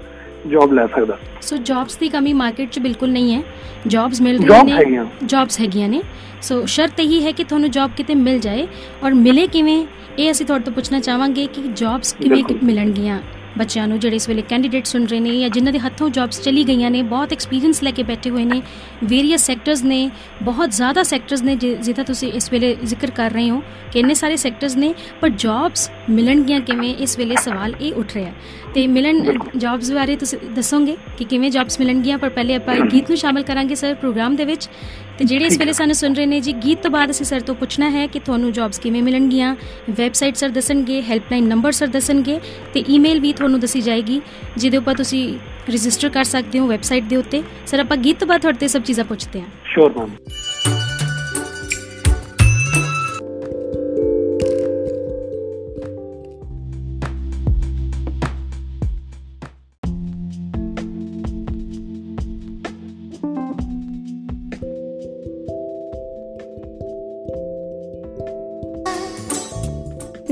ਜੌਬ ਲੈ ਸਕਦਾ। ਸੋ ਜੌਬਸ ਦੀ ਕਮੀ ਮਾਰਕੀਟ 'ਚ ਬਿਲਕੁਲ ਨਹੀਂ ਹੈ। ਜੌਬਸ ਮਿਲ ਰਹੀਆਂ ਨੇ। ਜੌਬਸ ਹੈਗੀਆਂ ਨੇ। ਸੋ ਸ਼ਰਤ ਇਹੀ ਹੈ ਕਿ ਤੁਹਾਨੂੰ ਜੌਬ ਕਿਤੇ ਮਿਲ ਜਾਏ। ਔਰ ਮਿਲੇ ਕਿਵੇਂ? ਇਹ ਅਸੀਂ ਤੁਹਾਡੇ ਤੋਂ ਪੁੱਛਣਾ ਚਾਹਾਂਗੇ ਕਿ ਜੌਬਸ ਕਿਵੇਂ ਮਿਲਣਗੀਆਂ। ਬੱਚਿਆਂ ਨੂੰ ਜਿਹੜੇ ਇਸ ਵੇਲੇ ਕੈਂਡੀਡੇਟ ਸੁਣ ਰਹੇ ਨੇ ਜਾਂ ਜਿਨ੍ਹਾਂ ਦੇ ਹੱਥੋਂ ਜੌਬਸ ਚਲੀ ਗਈਆਂ ਨੇ, ਬਹੁਤ ਐਕਸਪੀਰੀਅੰਸ ਲੈ ਕੇ ਬੈਠੇ ਹੋਏ ਨੇ। ਵੇਰੀਅਸ ਸੈਕਟਰਸ ਨੇ, ਬਹੁਤ ਜ਼ਿਆਦਾ ਸੈਕਟਰਸ ਨੇ ਜਿਹਦਾ ਤੁਸੀਂ ਇਸ ਵੇਲੇ ਜ਼ਿਕਰ ਕਰ ਰਹੇ ਹੋ ਕਿ ਇੰਨੇ ਸਾਰੇ ਸੈਕਟਰਸ ਨੇ, ਪਰ ਜੌਬਸ ਮਿਲਣਗੀਆਂ ਕਿਵੇਂ? ਇਸ ਵੇਲੇ ਸਵਾਲ ਇਹ ਉੱਠ ਰਿਹਾ ਤੇ ਮਿਲਣ ਜੌਬਸ ਬਾਰੇ ਤੁਸੀਂ ਦੱਸੋਗੇ ਕਿ ਕਿਵੇਂ ਜੌਬਸ ਮਿਲਣਗੀਆਂ? ਪਰ ਪਹਿਲੇ ਆਪਾਂ ਗੀਤ ਨੂੰ ਸ਼ਾਮਲ ਕਰਾਂਗੇ, ਸਰ, ਪ੍ਰੋਗਰਾਮ ਦੇ ਵਿੱਚ। ਤੇ ਜਿਹੜੇ ਇਸ ਵੇਲੇ ਸਾਨੂੰ ਸੁਣ ਰਹੇ ਨੇ ਜੀ ਗੀਤ ਤੋਂ ਬਾਅਦ ਅਸੀਂ ਸਰ ਤੋਂ ਪੁੱਛਣਾ ਹੈ ਕਿ ਤੁਹਾਨੂੰ ਜੌਬਸ ਕਿਵੇਂ ਮਿਲਣਗੀਆਂ ਵੈਬਸਾਈਟ ਸਰ ਦੱਸਣਗੇ ਹੈਲਪਲਾਈਨ ਨੰਬਰ ਸਰ ਦੱਸਣਗੇ ਤੇ ਈਮੇਲ ਵੀ ਤੁਹਾਨੂੰ ਦੱਸੀ ਜਾਏਗੀ ਜਿਹਦੇ ਉੱਪਰ ਤੁਸੀਂ ਰਜਿਸਟਰ ਕਰ ਸਕਦੇ ਹੋ ਵੈਬਸਾਈਟ ਦੇ ਉੱਤੇ। ਸਰ ਆਪਾਂ ਗੀਤ ਤੋਂ ਬਾਅਦ ਤੁਹਾਡੇ ਸਭ ਚੀਜ਼ਾਂ ਪੁੱਛਦੇ ਹਾਂ। ਸ਼ੋਰ ਮੈਮ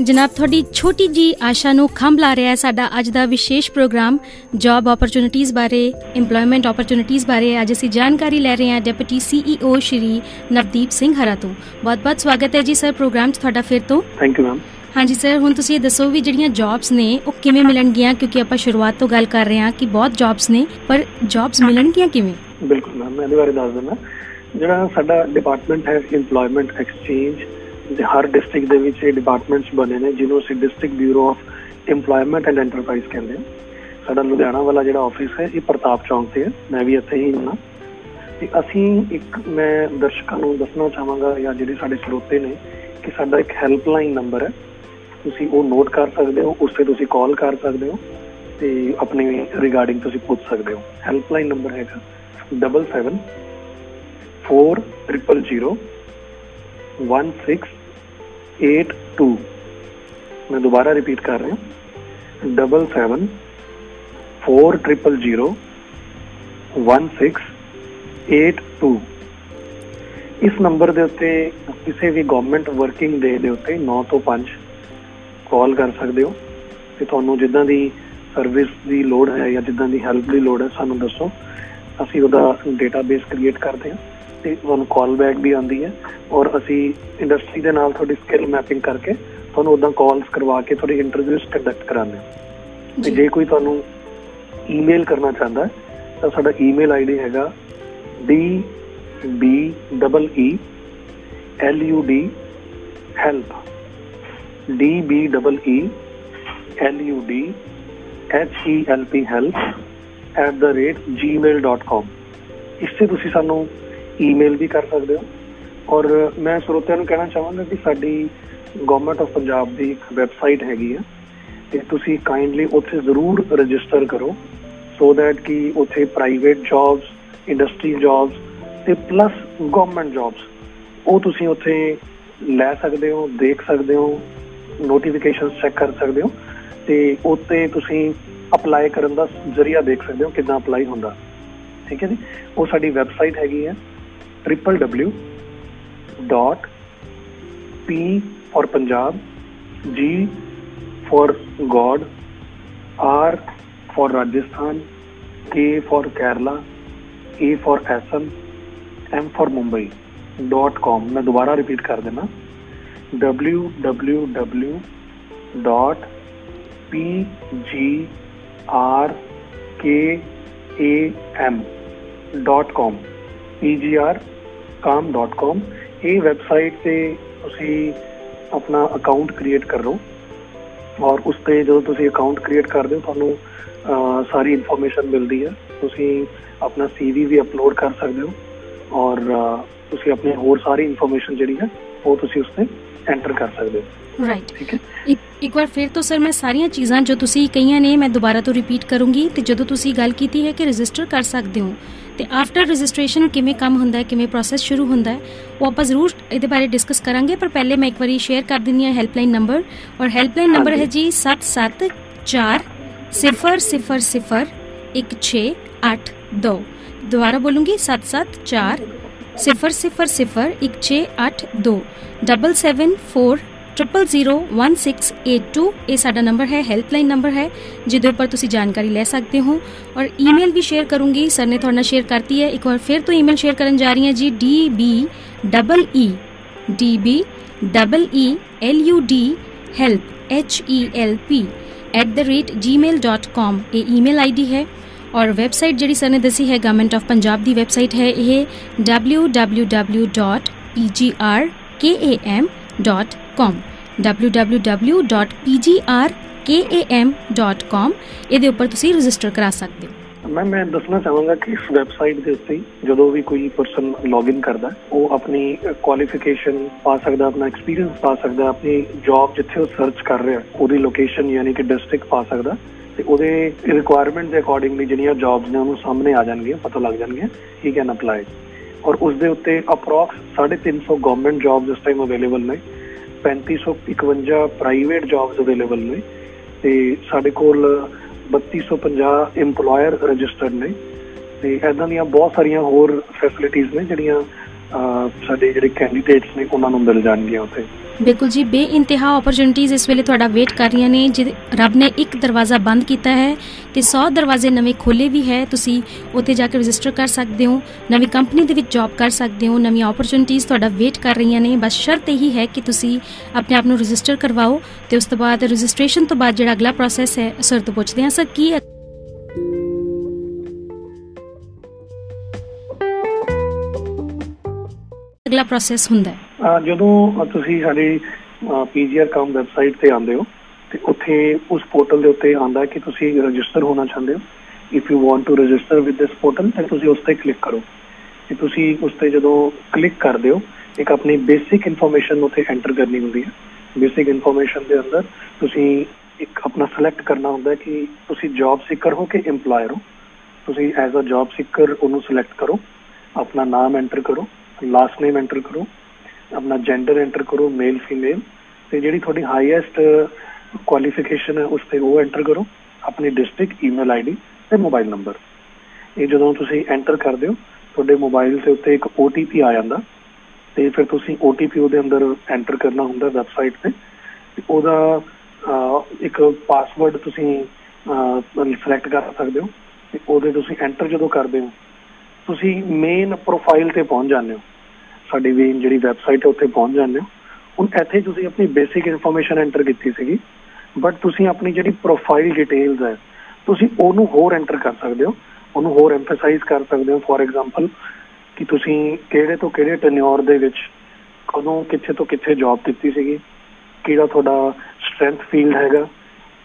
ਜਨਾਬ ਤੁਹਾਡੀ ਛੋਟੀ ਜੀ ਆਸ਼ਾ ਨੂੰ ਖੰਭ ਲਾ ਰਿਹਾ ਹੈ ਸਾਡਾ ਅੱਜ ਦਾ ਵਿਸ਼ੇਸ਼ ਪ੍ਰੋਗਰਾਮ ਜੌਬ ਓਪਰਚੁਨਿਟੀਆਂ ਬਾਰੇ ਏਮਪਲੋਇਮੈਂਟ ਓਪਰਚੁਨਿਟੀਆਂ ਬਾਰੇ। ਅੱਜ ਅਸੀਂ ਜਾਣਕਾਰੀ ਲੈ ਰਹੇ ਹਾਂ ਡਿਪਟੀ ਸੀਈਓ ਸ਼੍ਰੀ ਨਵਦੀਪ ਸਿੰਘ ਹਰਾ ਤੋਂ। ਬਹੁਤ-ਬਹੁਤ ਸਵਾਗਤ ਹੈ ਜੀ ਸਰ ਪ੍ਰੋਗਰਾਮ 'ਚ ਤੁਹਾਡਾ ਫਿਰ ਤੋਂ। ਥੈਂਕ ਯੂ ਮੈਮ ਹਾਂਜੀ ਸਰ ਹੁਣ ਤੁਸੀਂ ਇਹ ਦੱਸੋ ਵੀ ਜਿਹੜੀਆਂ ਜੌਬਸ ਨੇ ਉਹ ਕਿਵੇਂ ਮਿਲਣਗੀਆਂ? ਕਿਉਂਕਿ ਆਪਾਂ ਸ਼ੁਰੂਆਤ ਤੋਂ ਗੱਲ ਕਰ ਰਹੇ ਹਾਂ ਕਿ ਬਹੁਤ ਜੌਬਸ ਨੇ ਪਰ ਜੌਬਸ ਮਿਲਣਗੀਆਂ ਕਿਵੇਂ? ਬਿਲਕੁਲ ਮੈਮ ਮੈਂ ਇਹਦੇ ਬਾਰੇ ਦੱਸ ਦਿੰਦਾ। ਜਿਹੜਾ ਸਾਡਾ ਡਿਪਾਰਟਮੈਂਟ ਹੈ ਏਮਪਲੋਇਮੈਂਟ ਐਕਸਚੇਂਜ ਹਰ ਡਿਸਟ੍ਰਿਕਟ ਦੇ ਵਿੱਚ ਇਹ ਡਿਪਾਰਟਮੈਂਟਸ ਬਣੇ ਨੇ, ਜਿਹਨੂੰ ਅਸੀਂ district bureau of employment and enterprise ਕਹਿੰਦੇ ਹਾਂ। ਸਾਡਾ ਲੁਧਿਆਣਾ ਵਾਲਾ ਜਿਹੜਾ ਆਫਿਸ ਹੈ, ਇਹ ਪ੍ਰਤਾਪ ਚੌਂਕ ਤੇ ਹੈ। ਮੈਂ ਵੀ ਇੱਥੇ ਹੀ ਹਾਂ। ਤੇ ਅਸੀਂ ਇੱਕ, ਮੈਂ ਦਰਸ਼ਕਾਂ ਨੂੰ ਦੱਸਣਾ ਚਾਹਾਂਗਾ ਜਾਂ ਜਿਹੜੇ ਸਾਡੇ ਸਰੋਤੇ ਨੇ, ਕਿ ਸਾਡਾ ਇੱਕ ਹੈਲਪਲਾਈਨ ਨੰਬਰ ਹੈ। ਤੁਸੀਂ ਉਹ ਨੋਟ ਕਰ ਸਕਦੇ ਹੋ ਉਸ ਤੇ ਤੁਸੀਂ ਕਾਲ ਕਰ ਸਕਦੇ ਹੋ ਤੇ ਆਪਣੀ ਰਿਗਾਰਡਿੰਗ ਤੁਸੀਂ ਪੁੱਛ ਸਕਦੇ ਹੋ। ਹੈਲਪਲਾਈਨ ਨੰਬਰ ਹੈਗਾ 77 4000 16 82 मैं दोबारा रिपीट कर रहा हूँ double seven four triple zero one six eight 2 ਇਸ ਨੰਬਰ ਦੇ ਉੱਤੇ ਕਿਸੇ ਵੀ ਗਵਰਨਮੈਂਟ ਵਰਕਿੰਗ ਡੇ ਦੇ ਉੱਤੇ 9 ਤੋਂ 5 ਕਾਲ ਕਰ ਸਕਦੇ ਹੋ ਤੇ ਤੁਹਾਨੂੰ ਜਿੱਦਾਂ ਦੀ ਸਰਵਿਸ ਦੀ ਲੋੜ ਹੈ ਜਾਂ ਜਿੱਦਾਂ ਦੀ ਹੈਲਪ ਦੀ ਲੋੜ ਹੈ ਸਾਨੂੰ ਦੱਸੋ ਅਸੀਂ ਉਹਦਾ ਡੇਟਾਬੇਸ ਕ੍ਰੀਏਟ ਕਰਦੇ ਹਾਂ ਤੇ ਤੁਹਾਨੂੰ ਕਾਲ ਬੈਕ ਵੀ ਆਉਂਦੀ ਹੈ ਔਰ ਅਸੀਂ ਇੰਡਸਟਰੀ ਦੇ ਨਾਲ ਤੁਹਾਡੀ ਸਕਿੱਲ ਮੈਪਿੰਗ ਕਰਕੇ ਤੁਹਾਨੂੰ ਉਦਾਂ ਕਾਲਸ ਕਰਵਾ ਕੇ ਤੁਹਾਡੀ ਇੰਟਰਵਿਊਸ ਕੰਡਕਟ ਕਰਾਉਂਦੇ ਹਾਂ। ਤੇ ਜੇ। ਕੋਈ ਤੁਹਾਨੂੰ ਈਮੇਲ ਕਰਨਾ ਚਾਹੁੰਦਾ ਹੈ ਤਾਂ ਸਾਡਾ ਈਮੇਲ ਆਈਡੀ ਹੈਗਾ d b e l u d help d b e l u d h e l p help @gmail.com ਇਸ ਤੇ ਤੁਸੀਂ ਸਾਨੂੰ ਈਮੇਲ ਵੀ ਕਰ ਸਕਦੇ ਹੋ। ਔਰ ਮੈਂ ਸਰੋਤਿਆਂ ਨੂੰ ਕਹਿਣਾ ਚਾਹਾਂਗਾ ਕਿ ਸਾਡੀ ਗਵਰਨਮੈਂਟ ਆਫ ਪੰਜਾਬ ਦੀ ਇੱਕ ਵੈਬਸਾਈਟ ਹੈਗੀ ਆ। ਤੇ ਤੁਸੀਂ ਕਾਈਂਡਲੀ ਉੱਥੇ ਜ਼ਰੂਰ ਰਜਿਸਟਰ ਕਰੋ ਸੋ ਦੈਟ ਕਿ ਉੱਥੇ ਪ੍ਰਾਈਵੇਟ ਜੌਬਸ ਇੰਡਸਟਰੀ ਜੌਬਸ ਤੇ ਪਲੱਸ ਗਵਰਨਮੈਂਟ ਜੌਬਸ ਉਹ ਤੁਸੀਂ ਉੱਥੇ ਲੈ ਸਕਦੇ ਹੋ, ਦੇਖ ਸਕਦੇ ਹੋ ਨੋਟੀਫਿਕੇਸ਼ਨਸ ਚੈੱਕ ਕਰ ਸਕਦੇ ਹੋ ਤੇ ਉੱਤੇ ਤੁਸੀਂ ਅਪਲਾਈ ਕਰਨ ਦਾ ਜ਼ਰੀਆ ਦੇਖ ਸਕਦੇ ਹੋ ਕਿਦਾਂ ਅਪਲਾਈ ਹੁੰਦਾ। ਠੀਕ ਹੈ ਜੀ? ਉਹ ਸਾਡੀ ਵੈਬਸਾਈਟ ਹੈਗੀ ਹੈ triple W dot P for Punjab G for God R for Rajasthan K for Kerala A for Assam M for Mumbai dot com मैं दोबारा रिपीट कर देना। W W W dot P G R K A M dot com pgr.com ਇਹ website ਤੇ ਤੁਸੀਂ ਆਪਣਾ account create ਕਰੋ ਔਰ ਉਸ ਤੇ ਜਦੋਂ ਤੁਸੀਂ ਅਕਾਊਂਟ ਕ੍ਰੀਏਟ ਕਰਦੇ ਹੋ ਤੁਹਾਨੂੰ ਸਾਰੀ ਇਨਫੋਰਮੇਸ਼ਨ ਮਿਲਦੀ ਹੈ। ਤੁਸੀਂ ਆਪਣਾ ਸੀਵੀ ਵੀ ਅਪਲੋਡ ਕਰ ਸਕਦੇ ਹੋ। ਔਰ ਤੁਸੀਂ ਆਪਣੀ ਹੋਰ ਸਾਰੀ ਇਨਫੋਰਮੇਸ਼ਨ ਜਿਹੜੀ ਹੈ ਉਹ ਤੁਸੀਂ ਉਸ ਤੇ ਐਂਟਰ ਕਰ ਸਕਦੇ ਹੋ। ਰਾਈਟ ਠੀਕ ਹੈ? ਇੱਕ ਇੱਕ ਵਾਰ ਫਿਰ ਤੋਂ ਸਰ ਮੈਂ ਸਾਰੀਆਂ ਚੀਜ਼ਾਂ ਜੋ ਤੁਸੀਂ ਕਹੀਆਂ ਨੇ ਮੈਂ ਦੁਬਾਰਾ ਤੋਂ ਰਿਪੀਟ ਕਰੂੰਗੀ। ਤੇ ਜਦੋਂ ਤੁਸੀਂ ਗੱਲ ਕੀਤੀ ਹੈ ਕਿ ਰਜਿਸਟਰ ਕਰ ਸਕਦੇ ਹੋ ਤੇ ਆਫਟਰ ਰਜਿਸਟ੍ਰੇਸ਼ਨ ਕਿਵੇਂ ਕੰਮ ਹੁੰਦਾ ਹੈ ਕਿਵੇਂ ਪ੍ਰੋਸੈਸ ਸ਼ੁਰੂ ਹੁੰਦਾ ਹੈ ਉਹ ਆਪਾਂ ਜ਼ਰੂਰ ਇਹਦੇ ਬਾਰੇ ਡਿਸਕਸ ਕਰਾਂਗੇ ਪਰ ਪਹਿਲੇ ਮੈਂ ਇੱਕ ਵਾਰੀ ਸ਼ੇਅਰ ਕਰ ਦਿੰਦੀ ਹਾਂ ਹੈਲਪਲਾਈਨ ਨੰਬਰ ਔਰ ਹੈਲਪਲਾਈਨ ਨੰਬਰ ਹੈ ਜੀ 774 000 1682 ਦੁਬਾਰਾ ਬੋਲੂੰਗੀ 774 000 1682 774 001682 ਇਹ ਸਾਡਾ ਨੰਬਰ ਹੈ ਹੈਲਪਲਾਈਨ ਨੰਬਰ ਹੈ ਜਿਹਦੇ ਉੱਪਰ ਤੁਸੀਂ ਜਾਣਕਾਰੀ ਲੈ ਸਕਦੇ ਹੋ ਔਰ ਈਮੇਲ ਵੀ ਸ਼ੇਅਰ ਕਰੂੰਗੀ ਸਰ ਨੇ ਤੁਹਾਡੇ ਨਾਲ ਸ਼ੇਅਰ ਕਰਤੀ ਹੈ ਇੱਕ ਵਾਰ ਫਿਰ ਤੋਂ ਈਮੇਲ ਸ਼ੇਅਰ ਕਰਨ ਜਾ ਰਹੀ ਹਾਂ ਜੀ db double e db double e l u d, help, h e l p @gmail.com ਇਹ ਈਮੇਲ ਆਈਡੀ ਹੈ ਔਰ ਵੈਬਸਾਈਟ ਜਿਹੜੀ ਸਰ ਨੇ ਦੱਸੀ ਹੈ ਗਵਰਨਮੈਂਟ ਆਫ ਪੰਜਾਬ ਦੀ ਵੈਬਸਾਈਟ ਹੈ ਇਹ www.pgrkam.com www.pgrkam.com ਇਹਦੇ ਉੱਪਰ ਤੁਸੀਂ ਰਜਿਸਟਰ ਕਰਾ ਸਕਦੇ ਹੋ। ਮੈਂ ਮੈਂ ਦੱਸਣਾ ਚਾਹਾਂਗਾ ਕਿ ਇਸ ਵੈਬਸਾਈਟ ਦੇ ਉੱਤੇ ਜਦੋਂ ਵੀ ਕੋਈ ਪਰਸਨ ਲੌਗਇਨ ਕਰਦਾ, ਉਹ ਆਪਣੀ ਕੁਆਲੀਫਿਕੇਸ਼ਨ ਪਾ ਸਕਦਾ, ਆਪਣਾ ਐਕਸਪੀਰੀਅੰਸ ਪਾ ਸਕਦਾ, ਆਪਣੀ ਜੌਬ ਜਿੱਥੇ ਉਹ ਸਰਚ ਕਰ ਰਿਹਾ, ਉਹਦੀ ਲੋਕੇਸ਼ਨ ਯਾਨੀ ਕਿ ਡਿਸਟ੍ਰਿਕਟ ਪਾ ਸਕਦਾ ਤੇ ਉਹਦੇ ਰਿਕੁਆਇਰਮੈਂਟ ਦੇ ਅਕੋਰਡਿੰਗਲੀ ਜਿਹੜੀਆਂ ਜੌਬਸ ਨੇ ਉਹਨੂੰ ਸਾਹਮਣੇ ਆ ਜਾਣਗੀਆਂ, ਪਤਾ ਲੱਗ ਜਾਣਗੀਆਂ ਹੀ ਕੈਨ ਅਪਲਾਈ ਔਰ ਉਸ ਦੇ ਉੱਤੇ ਅਪਰੋਕਸ 350 ਗਵਰਨਮੈਂਟ ਜੌਬਸ ਇਸ ਟਾਈਮ ਅਵੇਲੇਬਲ ਨੇ। 3551 ਪ੍ਰਾਈਵੇਟ ਜੌਬਸ ਅਵੇਲੇਬਲ ਨੇ ਤੇ ਸਾਡੇ ਕੋਲ 3250 EMPLOYER ਰਜਿਸਟਰਡ ਨੇ ਤੇ ਐਦਾਂ ਦੀਆਂ ਬਹੁਤ ਸਾਰੀਆਂ ਹੋਰ ਫੈਸਿਲਿਟੀਆਂ ਨੇ ਜਿਹੜੀਆਂ ਅਹ, ਸਾਡੇ ਜਿਹੜੇ ਕੈਂਡੀਡੇਟਸ ਨੇ, ਉਹਨਾਂ ਨੂੰ ਮਿਲ ਜਾਣਗੀਆਂ ਉੱਥੇ। ਬਿਲਕੁਲ ਜੀ, ਬੇਇੰਤਹਾ ਓਪਰਚੁਨਿਟੀਜ਼ ਇਸ ਵੇਲੇ ਤੁਹਾਡਾ ਵੇਟ ਕਰ ਰਹੀਆਂ ਨੇ ਜਿਹਦੇ ਰੱਬ ਨੇ ਇੱਕ ਦਰਵਾਜ਼ਾ ਬੰਦ ਕੀਤਾ ਹੈ ਤੇ 100 ਦਰਵਾਜ਼ੇ ਨਵੇਂ ਖੋਲੇ ਵੀ ਹੈ। ਤੁਸੀਂ ਉੱਥੇ ਜਾ ਕੇ ਰਜਿਸਟਰ ਕਰ ਸਕਦੇ ਹੋ, ਨਵੀਂ ਕੰਪਨੀ ਦੇ ਵਿੱਚ ਜੌਬ ਕਰ ਸਕਦੇ ਹੋ, ਨਵੀਆਂ ਓਪਰਚੁਨਿਟੀਜ਼ ਤੁਹਾਡਾ ਵੇਟ ਕਰ ਰਹੀਆਂ ਨੇ। ਬਸ ਸ਼ਰਤ ਇਹੀ ਹੈ ਕਿ ਤੁਸੀਂ ਆਪਣੇ ਆਪ ਨੂੰ ਰਜਿਸਟਰ ਕਰਵਾਓ ਤੇ ਉਸ ਤੋਂ ਬਾਅਦ ਰਜਿਸਟ੍ਰੇਸ਼ਨ ਤੋਂ ਬਾਅਦ ਜਿਹੜਾ ਅਗਲਾ ਪ੍ਰੋਸੈਸ ਹੈ, ਸਰ ਤੋਂ ਪੁੱਛਦੇ ਹਾਂ, ਸਰ, ਕੀ ਅਗਲਾ ਪ੍ਰੋਸੈਸ ਹੁੰਦਾ ਹੈ। ਅਹ ਜਦੋਂ ਤੁਸੀਂ ਸਾਡੀ ਪੀਜੀਆਰ ਕਾਮ ਵੈਬਸਾਈਟ ਤੇ ਆਉਂਦੇ ਹੋ, ਤੇ ਉੱਥੇ ਉਸ ਪੋਰਟਲ ਦੇ ਉੱਤੇ ਆਂਦਾ ਕਿ ਤੁਸੀਂ ਰਜਿਸਟਰ ਹੋਣਾ ਚਾਹੁੰਦੇ ਹੋ। If you want to register with this portal ਤਾਂ ਤੁਸੀਂ ਉਸ ਤੇ ਕਲਿੱਕ ਕਰੋ। ਤੇ ਤੁਸੀਂ ਉਸ ਤੇ ਜਦੋਂ ਕਲਿੱਕ ਕਰਦੇ ਹੋ, ਇੱਕ ਆਪਣੀ ਬੇਸਿਕ ਇਨਫੋਰਮੇਸ਼ਨ ਉੱਥੇ ਐਂਟਰ ਕਰਨੀ ਹੁੰਦੀ ਹੈ। ਬੇਸਿਕ ਇਨਫੋਰਮੇਸ਼ਨ ਦੇ ਅੰਦਰ ਤੁਸੀਂ ਇੱਕ ਆਪਣਾ ਸਿਲੈਕਟ ਕਰਨਾ ਹੁੰਦਾ ਹੈ ਕਿ ਤੁਸੀਂ ਜੌਬ ਸੀਕਰ ਹੋ ਕਿ EMPLOYER ਹੋ। ਤੁਸੀਂ ਐਜ਼ ਅ ਜੌਬ ਸੀਕਰ ਉਹਨੂੰ ਸਿਲੈਕਟ ਕਰੋ, ਆਪਣਾ ਨਾਮ ਐਂਟਰ ਕਰੋ। ਲਾਸਟ ਨੇਮ ਐਂਟਰ ਕਰੋ ਆਪਣਾ ਜੈਂਡਰ ਐਂਟਰ ਕਰੋ ਮੇਲ ਫੀਮੇਲ ਤੇ ਜਿਹੜੀ ਤੁਹਾਡੀ ਹਾਈਐਸਟ ਕੁਆਲੀਫਿਕੇਸ਼ਨ ਹੈ ਉਸ ਤੇ ਉਹ ਐਂਟਰ ਕਰੋ ਆਪਣੀ ਡਿਸਟ੍ਰਿਕਟ ਈਮੇਲ ਆਈਡੀ ਤੇ ਮੋਬਾਈਲ ਨੰਬਰ ਇਹ ਜਦੋਂ ਤੁਸੀਂ ਐਂਟਰ ਕਰਦੇ ਹੋ ਤੁਹਾਡੇ ਮੋਬਾਈਲ ਦੇ ਉੱਤੇ ਇੱਕ OTP ਆ ਜਾਂਦਾ ਤੇ ਫਿਰ ਤੁਸੀਂ OTP ਉਹਦੇ ਅੰਦਰ ਐਂਟਰ ਕਰਨਾ ਹੁੰਦਾ ਵੈਬਸਾਈਟ ਤੇ ਤੇ ਉਹਦਾ ਅਹ, ਇੱਕ ਪਾਸਵਰਡ ਤੁਸੀਂ ਸਿਲੈਕਟ ਕਰ ਸਕਦੇ ਹੋ ਤੇ ਉਹਦੇ ਤੁਸੀਂ ਐਂਟਰ ਜਦੋਂ ਕਰਦੇ ਹੋ ਤੁਸੀਂ ਮੇਨ ਪ੍ਰੋਫਾਈਲ ਤੇ ਪਹੁੰਚ ਜਾਂਦੇ ਹੋ। ਸਾਡੀ ਮੇਨ ਜਿਹੜੀ ਵੈਬਸਾਈਟ ਹੈ, ਉੱਥੇ ਪਹੁੰਚ ਜਾਂਦੇ ਹੋ। ਹੁਣ ਇੱਥੇ ਤੁਸੀਂ ਆਪਣੀ ਬੇਸਿਕ ਇਨਫੋਰਮੇਸ਼ਨ ਐਂਟਰ ਕੀਤੀ ਸੀਗੀ ਬਟ ਤੁਸੀਂ ਆਪਣੀ ਜਿਹੜੀ ਪ੍ਰੋਫਾਈਲ ਡਿਟੇਲਸ ਹੈ, ਤੁਸੀਂ ਉਹਨੂੰ ਹੋਰ ਐਂਟਰ ਕਰ ਸਕਦੇ ਹੋ। ਉਹਨੂੰ ਹੋਰ ਐਮਫਸਾਈਜ਼ ਕਰ ਸਕਦੇ ਹੋ ਫੋਰ ਐਗਜ਼ਾਮਪਲ ਕਿ ਤੁਸੀਂ ਕਿਹੜੇ ਤੋਂ ਕਿਹੜੇ ਟੈਨਿਓਰ ਦੇ ਵਿੱਚ ਕਦੋਂ, ਕਿੱਥੇ ਤੋਂ ਕਿੱਥੇ ਜੌਬ ਦਿੱਤੀ ਸੀਗੀ, ਕਿਹੜਾ ਤੁਹਾਡਾ ਸਟਰੈਂਥ ਫੀਲਡ ਹੈਗਾ,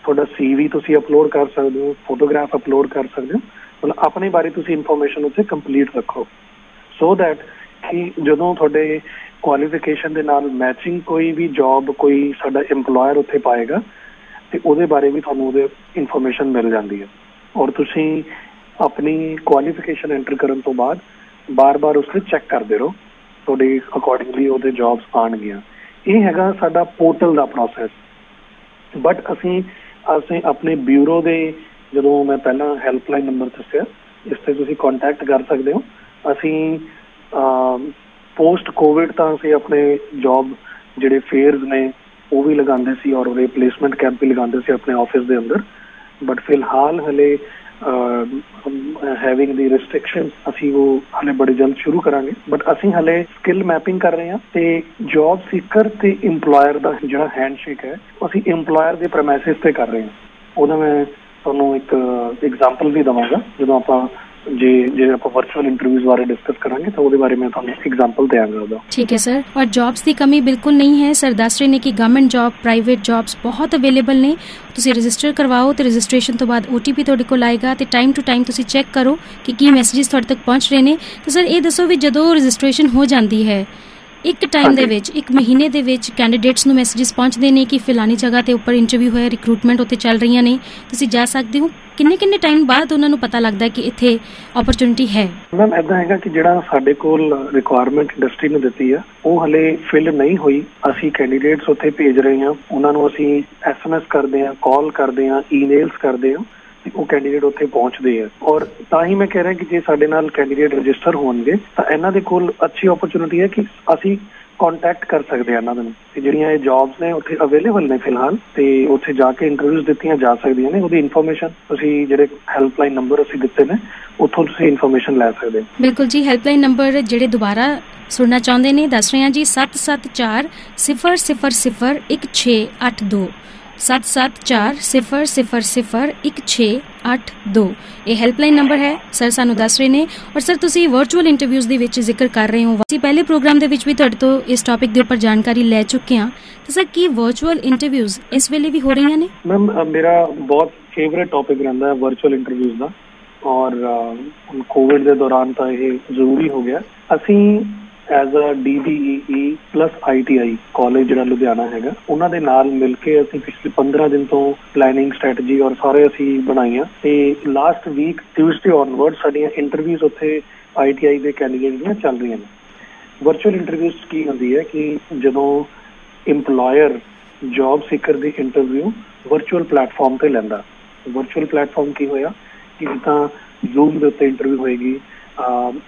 ਤੁਹਾਡਾ ਸੀਵੀ ਤੁਸੀਂ ਅਪਲੋਡ ਕਰ ਸਕਦੇ ਹੋ ਫੋਟੋਗ੍ਰਾਫ ਅਪਲੋਡ ਕਰ ਸਕਦੇ ਹੋ। ਮਤਲਬ ਆਪਣੇ ਬਾਰੇ ਤੁਸੀਂ ਇਨਫੋਰਮੇਸ਼ਨ ਉੱਥੇ ਕੰਪਲੀਟ ਰੱਖੋ। ਸੋ ਦੈਟ ਕਿ ਜਦੋਂ ਤੁਹਾਡੇ ਕੁਆਲੀਫਿਕੇਸ਼ਨ ਦੇ ਨਾਲ ਮੈਚਿੰਗ ਕੋਈ ਵੀ ਜੌਬ ਕੋਈ ਸਾਡਾ EMPLOYER ਉੱਥੇ ਪਾਏਗਾ, ਤੇ ਉਹਦੇ ਬਾਰੇ ਵੀ ਤੁਹਾਨੂੰ ਉਹਦੇ ਇਨਫੋਰਮੇਸ਼ਨ ਮਿਲ ਜਾਂਦੀ ਹੈ। ਔਰ ਤੁਸੀਂ ਆਪਣੀ ਕੁਆਲੀਫਿਕੇਸ਼ਨ ਐਂਟਰ ਕਰਨ ਤੋਂ ਬਾਅਦ ਬਾਰ-ਬਾਰ ਉਸ ਤੇ ਚੈੱਕ ਕਰਦੇ ਰਹੋ। ਤੁਹਾਡੇ ਅਕੋਰਡਿੰਗਲੀ ਉਹਦੇ ਜੌਬਸ ਆਣਗੀਆਂ ਇਹ ਹੈਗਾ ਸਾਡਾ ਪੋਰਟਲ ਦਾ ਪ੍ਰੋਸੈਸ ਬਟ ਅਸੀਂ ਅਸੀਂ ਆਪਣੇ ਬਿਊਰੋ ਦੇ ਜਦੋਂ ਮੈਂ ਪਹਿਲਾਂ ਹੈਲਪਲਾਈਨ ਨੰਬਰ ਦੱਸਿਆ, ਇਸ ਤੇ ਤੁਸੀਂ ਕੰਟੈਕਟ ਕਰ ਸਕਦੇ ਹੋ। ਅਸੀਂ ਪੋਸਟ ਕੋਵਿਡ ਤਾਂ ਅਸੀਂ ਆਪਣੇ ਜੌਬ ਜਿਹੜੇ ਫੇਅਰਸ ਨੇ, ਉਹ ਵੀ ਲਗਾਉਂਦੇ ਸੀ ਔਰ ਰਿਪਲੇਸਮੈਂਟ ਕੈਂਪ ਵੀ ਲਗਾਉਂਦੇ ਸੀ ਆਪਣੇ ਆਫਿਸ ਦੇ ਅੰਦਰ। ਬਟ ਫਿਲਹਾਲ ਹਲੇ ਹੈਵਿੰਗ ਦੀ ਰੈਸਟ੍ਰਿਕਸ਼ਨ ਅਸੀਂ ਉਹ ਹਲੇ ਬੜੇ ਜਲਦ ਸ਼ੁਰੂ ਕਰਾਂਗੇ। ਬਟ ਅਸੀਂ ਹਲੇ ਸਕਿੱਲ ਮੈਪਿੰਗ ਕਰ ਰਹੇ ਹਾਂ ਤੇ ਜੌਬ ਸੀਕਰ ਤੇ EMPLOYER ਦਾ ਜਿਹੜਾ ਹੈਂਡਸ਼ੇਕ ਹੈ ਅਸੀਂ EMPLOYER ਦੇ ਪ੍ਰੈਮਿਸਿਸ ਤੇ ਕਰ ਰਹੇ ਹਾਂ। ਉਹਦਾ ਮੈਂ ਤੁਹਾਨੂੰ ਇੱਕ ਐਗਜ਼ਾਮਪਲ ਵੀ ਦਵਾਂਗਾ। ਜਦੋਂ ਆਪਾਂ ਜੇ ਜੇ ਆਪਾਂ ਵਰਚੁਅਲ ਇੰਟਰਵਿਊਜ਼ ਬਾਰੇ ਡਿਸਕਸ ਕਰਾਂਗੇ, ਤਾਂ ਉਹਦੇ ਬਾਰੇ ਮੈਂ ਤੁਹਾਨੂੰ ਐਗਜ਼ਾਮਪਲ ਦੇਵਾਂਗਾ ਉਹਦਾ। ਠੀਕ ਹੈ ਸਰ ਔਰ ਜੌਬਸ ਦੀ ਕਮੀ ਬਿਲਕੁਲ ਨਹੀਂ ਹੈ। ਸਰ ਦੱਸ ਰਹੇ ਨੇ ਕਿ ਗਵਰਨਮੈਂਟ ਜੌਬ ਪ੍ਰਾਈਵੇਟ ਜੌਬਸ ਬਹੁਤ ਅਵੇਲੇਬਲ ਨੇ। ਤੁਸੀਂ ਰਜਿਸਟਰ ਕਰਵਾਓ ਤੇ ਰਜਿਸਟ੍ਰੇਸ਼ਨ ਤੋਂ ਬਾਅਦ OTP ਤੁਹਾਡੇ ਕੋਲ ਆਏਗਾ ਤੇ ਟਾਈਮ ਟੂ ਟਾਈਮ ਤੁਸੀਂ ਚੈੱਕ ਕਰੋ ਕਿ ਕੀ ਮੈਸੇजेस ਤੁਹਾਡੇ ਤੱਕ ਪਹੁੰਚ ਰਹੇ ਨੇ। ਤੇ ਸਰ ਇਹ ਦੱਸੋ ਵੀ ਜਦੋਂ ਰਜਿਸਟ੍ਰੇਸ਼ਨ ਹੋ ਜਾਂਦੀ ਹੈ ਇੱਕ ਟਾਈਮ ਦੇ ਵਿੱਚ ਇੱਕ ਮਹੀਨੇ ਦੇ ਵਿੱਚ ਕੈਂਡੀਡੇਟਸ ਨੂੰ ਮੈਸੇजेस ਪਹੁੰਚਦੇ ਨੇ ਕਿ ਫਿਲਾਨੀ ਜਗ੍ਹਾ ਤੇ ਉੱਪਰ ਇੰਟਰਵਿਊ ਹੋਇਆ ਰਿਕਰੂਟਮੈਂਟ ਉੱਤੇ ਚੱਲ ਰਹੀਆਂ ਨੇ। ਤੁਸੀਂ ਜਾ ਸਕਦੇ ਹੋ। ਕਿੰਨੇ ਕਿੰਨੇ ਟਾਈਮ ਬਾਅਦ ਉਹਨਾਂ ਨੂੰ ਪਤਾ ਲੱਗਦਾ ਕਿ ਇੱਥੇ ਓਪਰਚੁਨਿਟੀ ਹੈ? ਮੈਮ ਐਦਾਂ ਹੈਗਾ ਕਿ ਜਿਹੜਾ ਸਾਡੇ ਕੋਲ ਰਿਕੁਆਇਰਮੈਂਟ ਇੰਡਸਟਰੀ ਨੇ ਦਿੱਤੀ ਆ ਉਹ ਹਲੇ ਫਿਲ ਨਹੀਂ ਹੋਈ। ਅਸੀਂ ਕੈਂਡੀਡੇਟਸ ਉੱਥੇ ਭੇਜ ਰਹੇ ਹਾਂ। ਉਹਨਾਂ ਨੂੰ ਅਸੀਂ ਐਸਐਮਐਸ ਕਰਦੇ ਹਾਂ ਕਾਲ ਕਰਦੇ ਹਾਂ ਈਮੇਲਸ ਕਰਦੇ ਹਾਂ। ਉਹ ਕੈਂਡੀਡੇਟ ਉੱਥੇ ਪਹੁੰਚਦੇ ਆ। ਔਰ ਤਾਂ ਹੀ ਮੈਂ ਕਹਿ ਰਿਹਾ ਕਿ ਜੇ ਸਾਡੇ ਨਾਲ ਕੈਂਡੀਡੇਟ ਰਜਿਸਟਰ ਹੋਣਗੇ, ਤਾਂ ਇਹਨਾਂ ਦੇ ਕੋਲ ਅੱਛੀ ਓਪਰਚੁਨਿਟੀ ਹੈ ਕਿ ਅਸੀਂ ਕੰਟੈਕਟ ਕਰ ਸਕਦੇ ਆ ਇਹਨਾਂ ਨੂੰ ਤੇ ਜਿਹੜੀਆਂ ਇਹ ਜੌਬਸ ਨੇ ਉੱਥੇ ਅਵੇਲੇਬਲ ਨੇ ਫਿਲਹਾਲ, ਤੇ ਉੱਥੇ ਜਾ ਕੇ ਇੰਟਰਵਿਊਜ਼ ਦਿੱਤੀਆਂ ਜਾ ਸਕਦੀਆਂ ਨੇ। ਉਹਦੀ ਇਨਫੋਰਮੇਸ਼ਨ ਤੁਸੀਂ ਜਿਹੜੇ ਹੈਲਪਲਾਈਨ ਨੰਬਰ ਅਸੀਂ ਦਿੱਤੇ ਨੇ, ਉੱਥੋਂ ਤੁਸੀਂ ਇਨਫੋਰਮੇਸ਼ਨ ਲੈ ਸਕਦੇ ਹੋ। ਬਿਲਕੁਲ ਜੀ ਹੈਲਪਲਾਈਨ ਨੰਬਰ ਜਿਹੜੇ ਦੁਬਾਰਾ ਸੁਣਨਾ ਚਾਹੁੰਦੇ ਨੇ, ਦੱਸ ਰਹੇ ਹਾਂ ਜੀ 774 000 1682 7740001682 ਇਹ ਹੈਲਪਲਾਈਨ ਨੰਬਰ ਹੈ। ਸਰ, ਸਾਨੂੰ ਦੱਸ ਰਹੇ ਨੇ। ਔਰ ਸਰ, ਤੁਸੀਂ ਵਰਚੁਅਲ ਇੰਟਰਵਿਊਜ਼ ਦੇ ਵਿੱਚ ਜ਼ਿਕਰ ਕਰ ਰਹੇ ਹੋ। ਅਸੀਂ ਪਹਿਲੇ ਪ੍ਰੋਗਰਾਮ ਦੇ ਵਿੱਚ ਵੀ ਤੁਹਾਡੇ ਤੋਂ ਇਸ ਟੌਪਿਕ ਦੇ ਉੱਪਰ ਜਾਣਕਾਰੀ ਲੈ ਚੁੱਕੇ ਹਾਂ। ਤਾਂ ਸਰ, ਕੀ ਵਰਚੁਅਲ ਇੰਟਰਵਿਊਜ਼ ਇਸ ਵੇਲੇ ਵੀ ਹੋ ਰਹੀਆਂ ਨੇ? ਮੈਮ ਮੇਰਾ ਬਹੁਤ ਫੇਵਰਿਟ ਟੌਪਿਕ ਰਹਿੰਦਾ ਹੈ ਵਰਚੁਅਲ ਇੰਟਰਵਿਊਜ਼ ਦਾ। ਔਰ ਹੁਣ ਕੋਵਿਡ ਦੇ ਦੌਰਾਨ ਤਾਂ ਇਹ ਜ਼ਰੂਰੀ ਹੋ ਗਿਆ। ਅਸੀਂ as a DBEE plus ITI college ਜਿਹੜਾ ਲੁਧਿਆਣਾ ਹੈਗਾ, ਉਹਨਾਂ ਦੇ ਨਾਲ ਮਿਲ ਕੇ ਅਸੀਂ ਪਿਛਲੇ 15 ਦਿਨ ਤੋਂ ਪਲੈਨਿੰਗ ਸਟ੍ਰੈਟਜੀ ਔਰ ਸਾਰੇ ਅਸੀਂ ਬਣਾਈਆਂ ਤੇ ਲਾਸਟ ਵੀਕ ਟਿਊਜ਼ਡੇ ਔਨਵਰਡ ਸਾਡੀਆਂ ਇੰਟਰਵਿਊਜ਼ ਉੱਥੇ ITI ਦੇ ਕੈਂਡੀਡੇਟ ਦੀਆਂ ਚੱਲ ਰਹੀਆਂ ਨੇ। ਵਰਚੁਅਲ ਇੰਟਰਵਿਊਜ਼ ਕੀ ਹੁੰਦੀ ਹੈ ਕਿ ਜਦੋਂ EMPLOYER ਜੌਬ ਸੀਕਰ ਦੀ ਇੰਟਰਵਿਊ ਵਰਚੁਅਲ ਪਲੇਟਫਾਰਮ ਤੇ ਲੈਂਦਾ। ਵਰਚੁਅਲ ਪਲੇਟਫਾਰਮ ਕੀ ਹੋਇਆ ਕਿ ਜਿੱਦਾਂ Zoom ਦੇ ਉੱਤੇ ਇੰਟਰਵਿਊ ਹੋਏਗੀ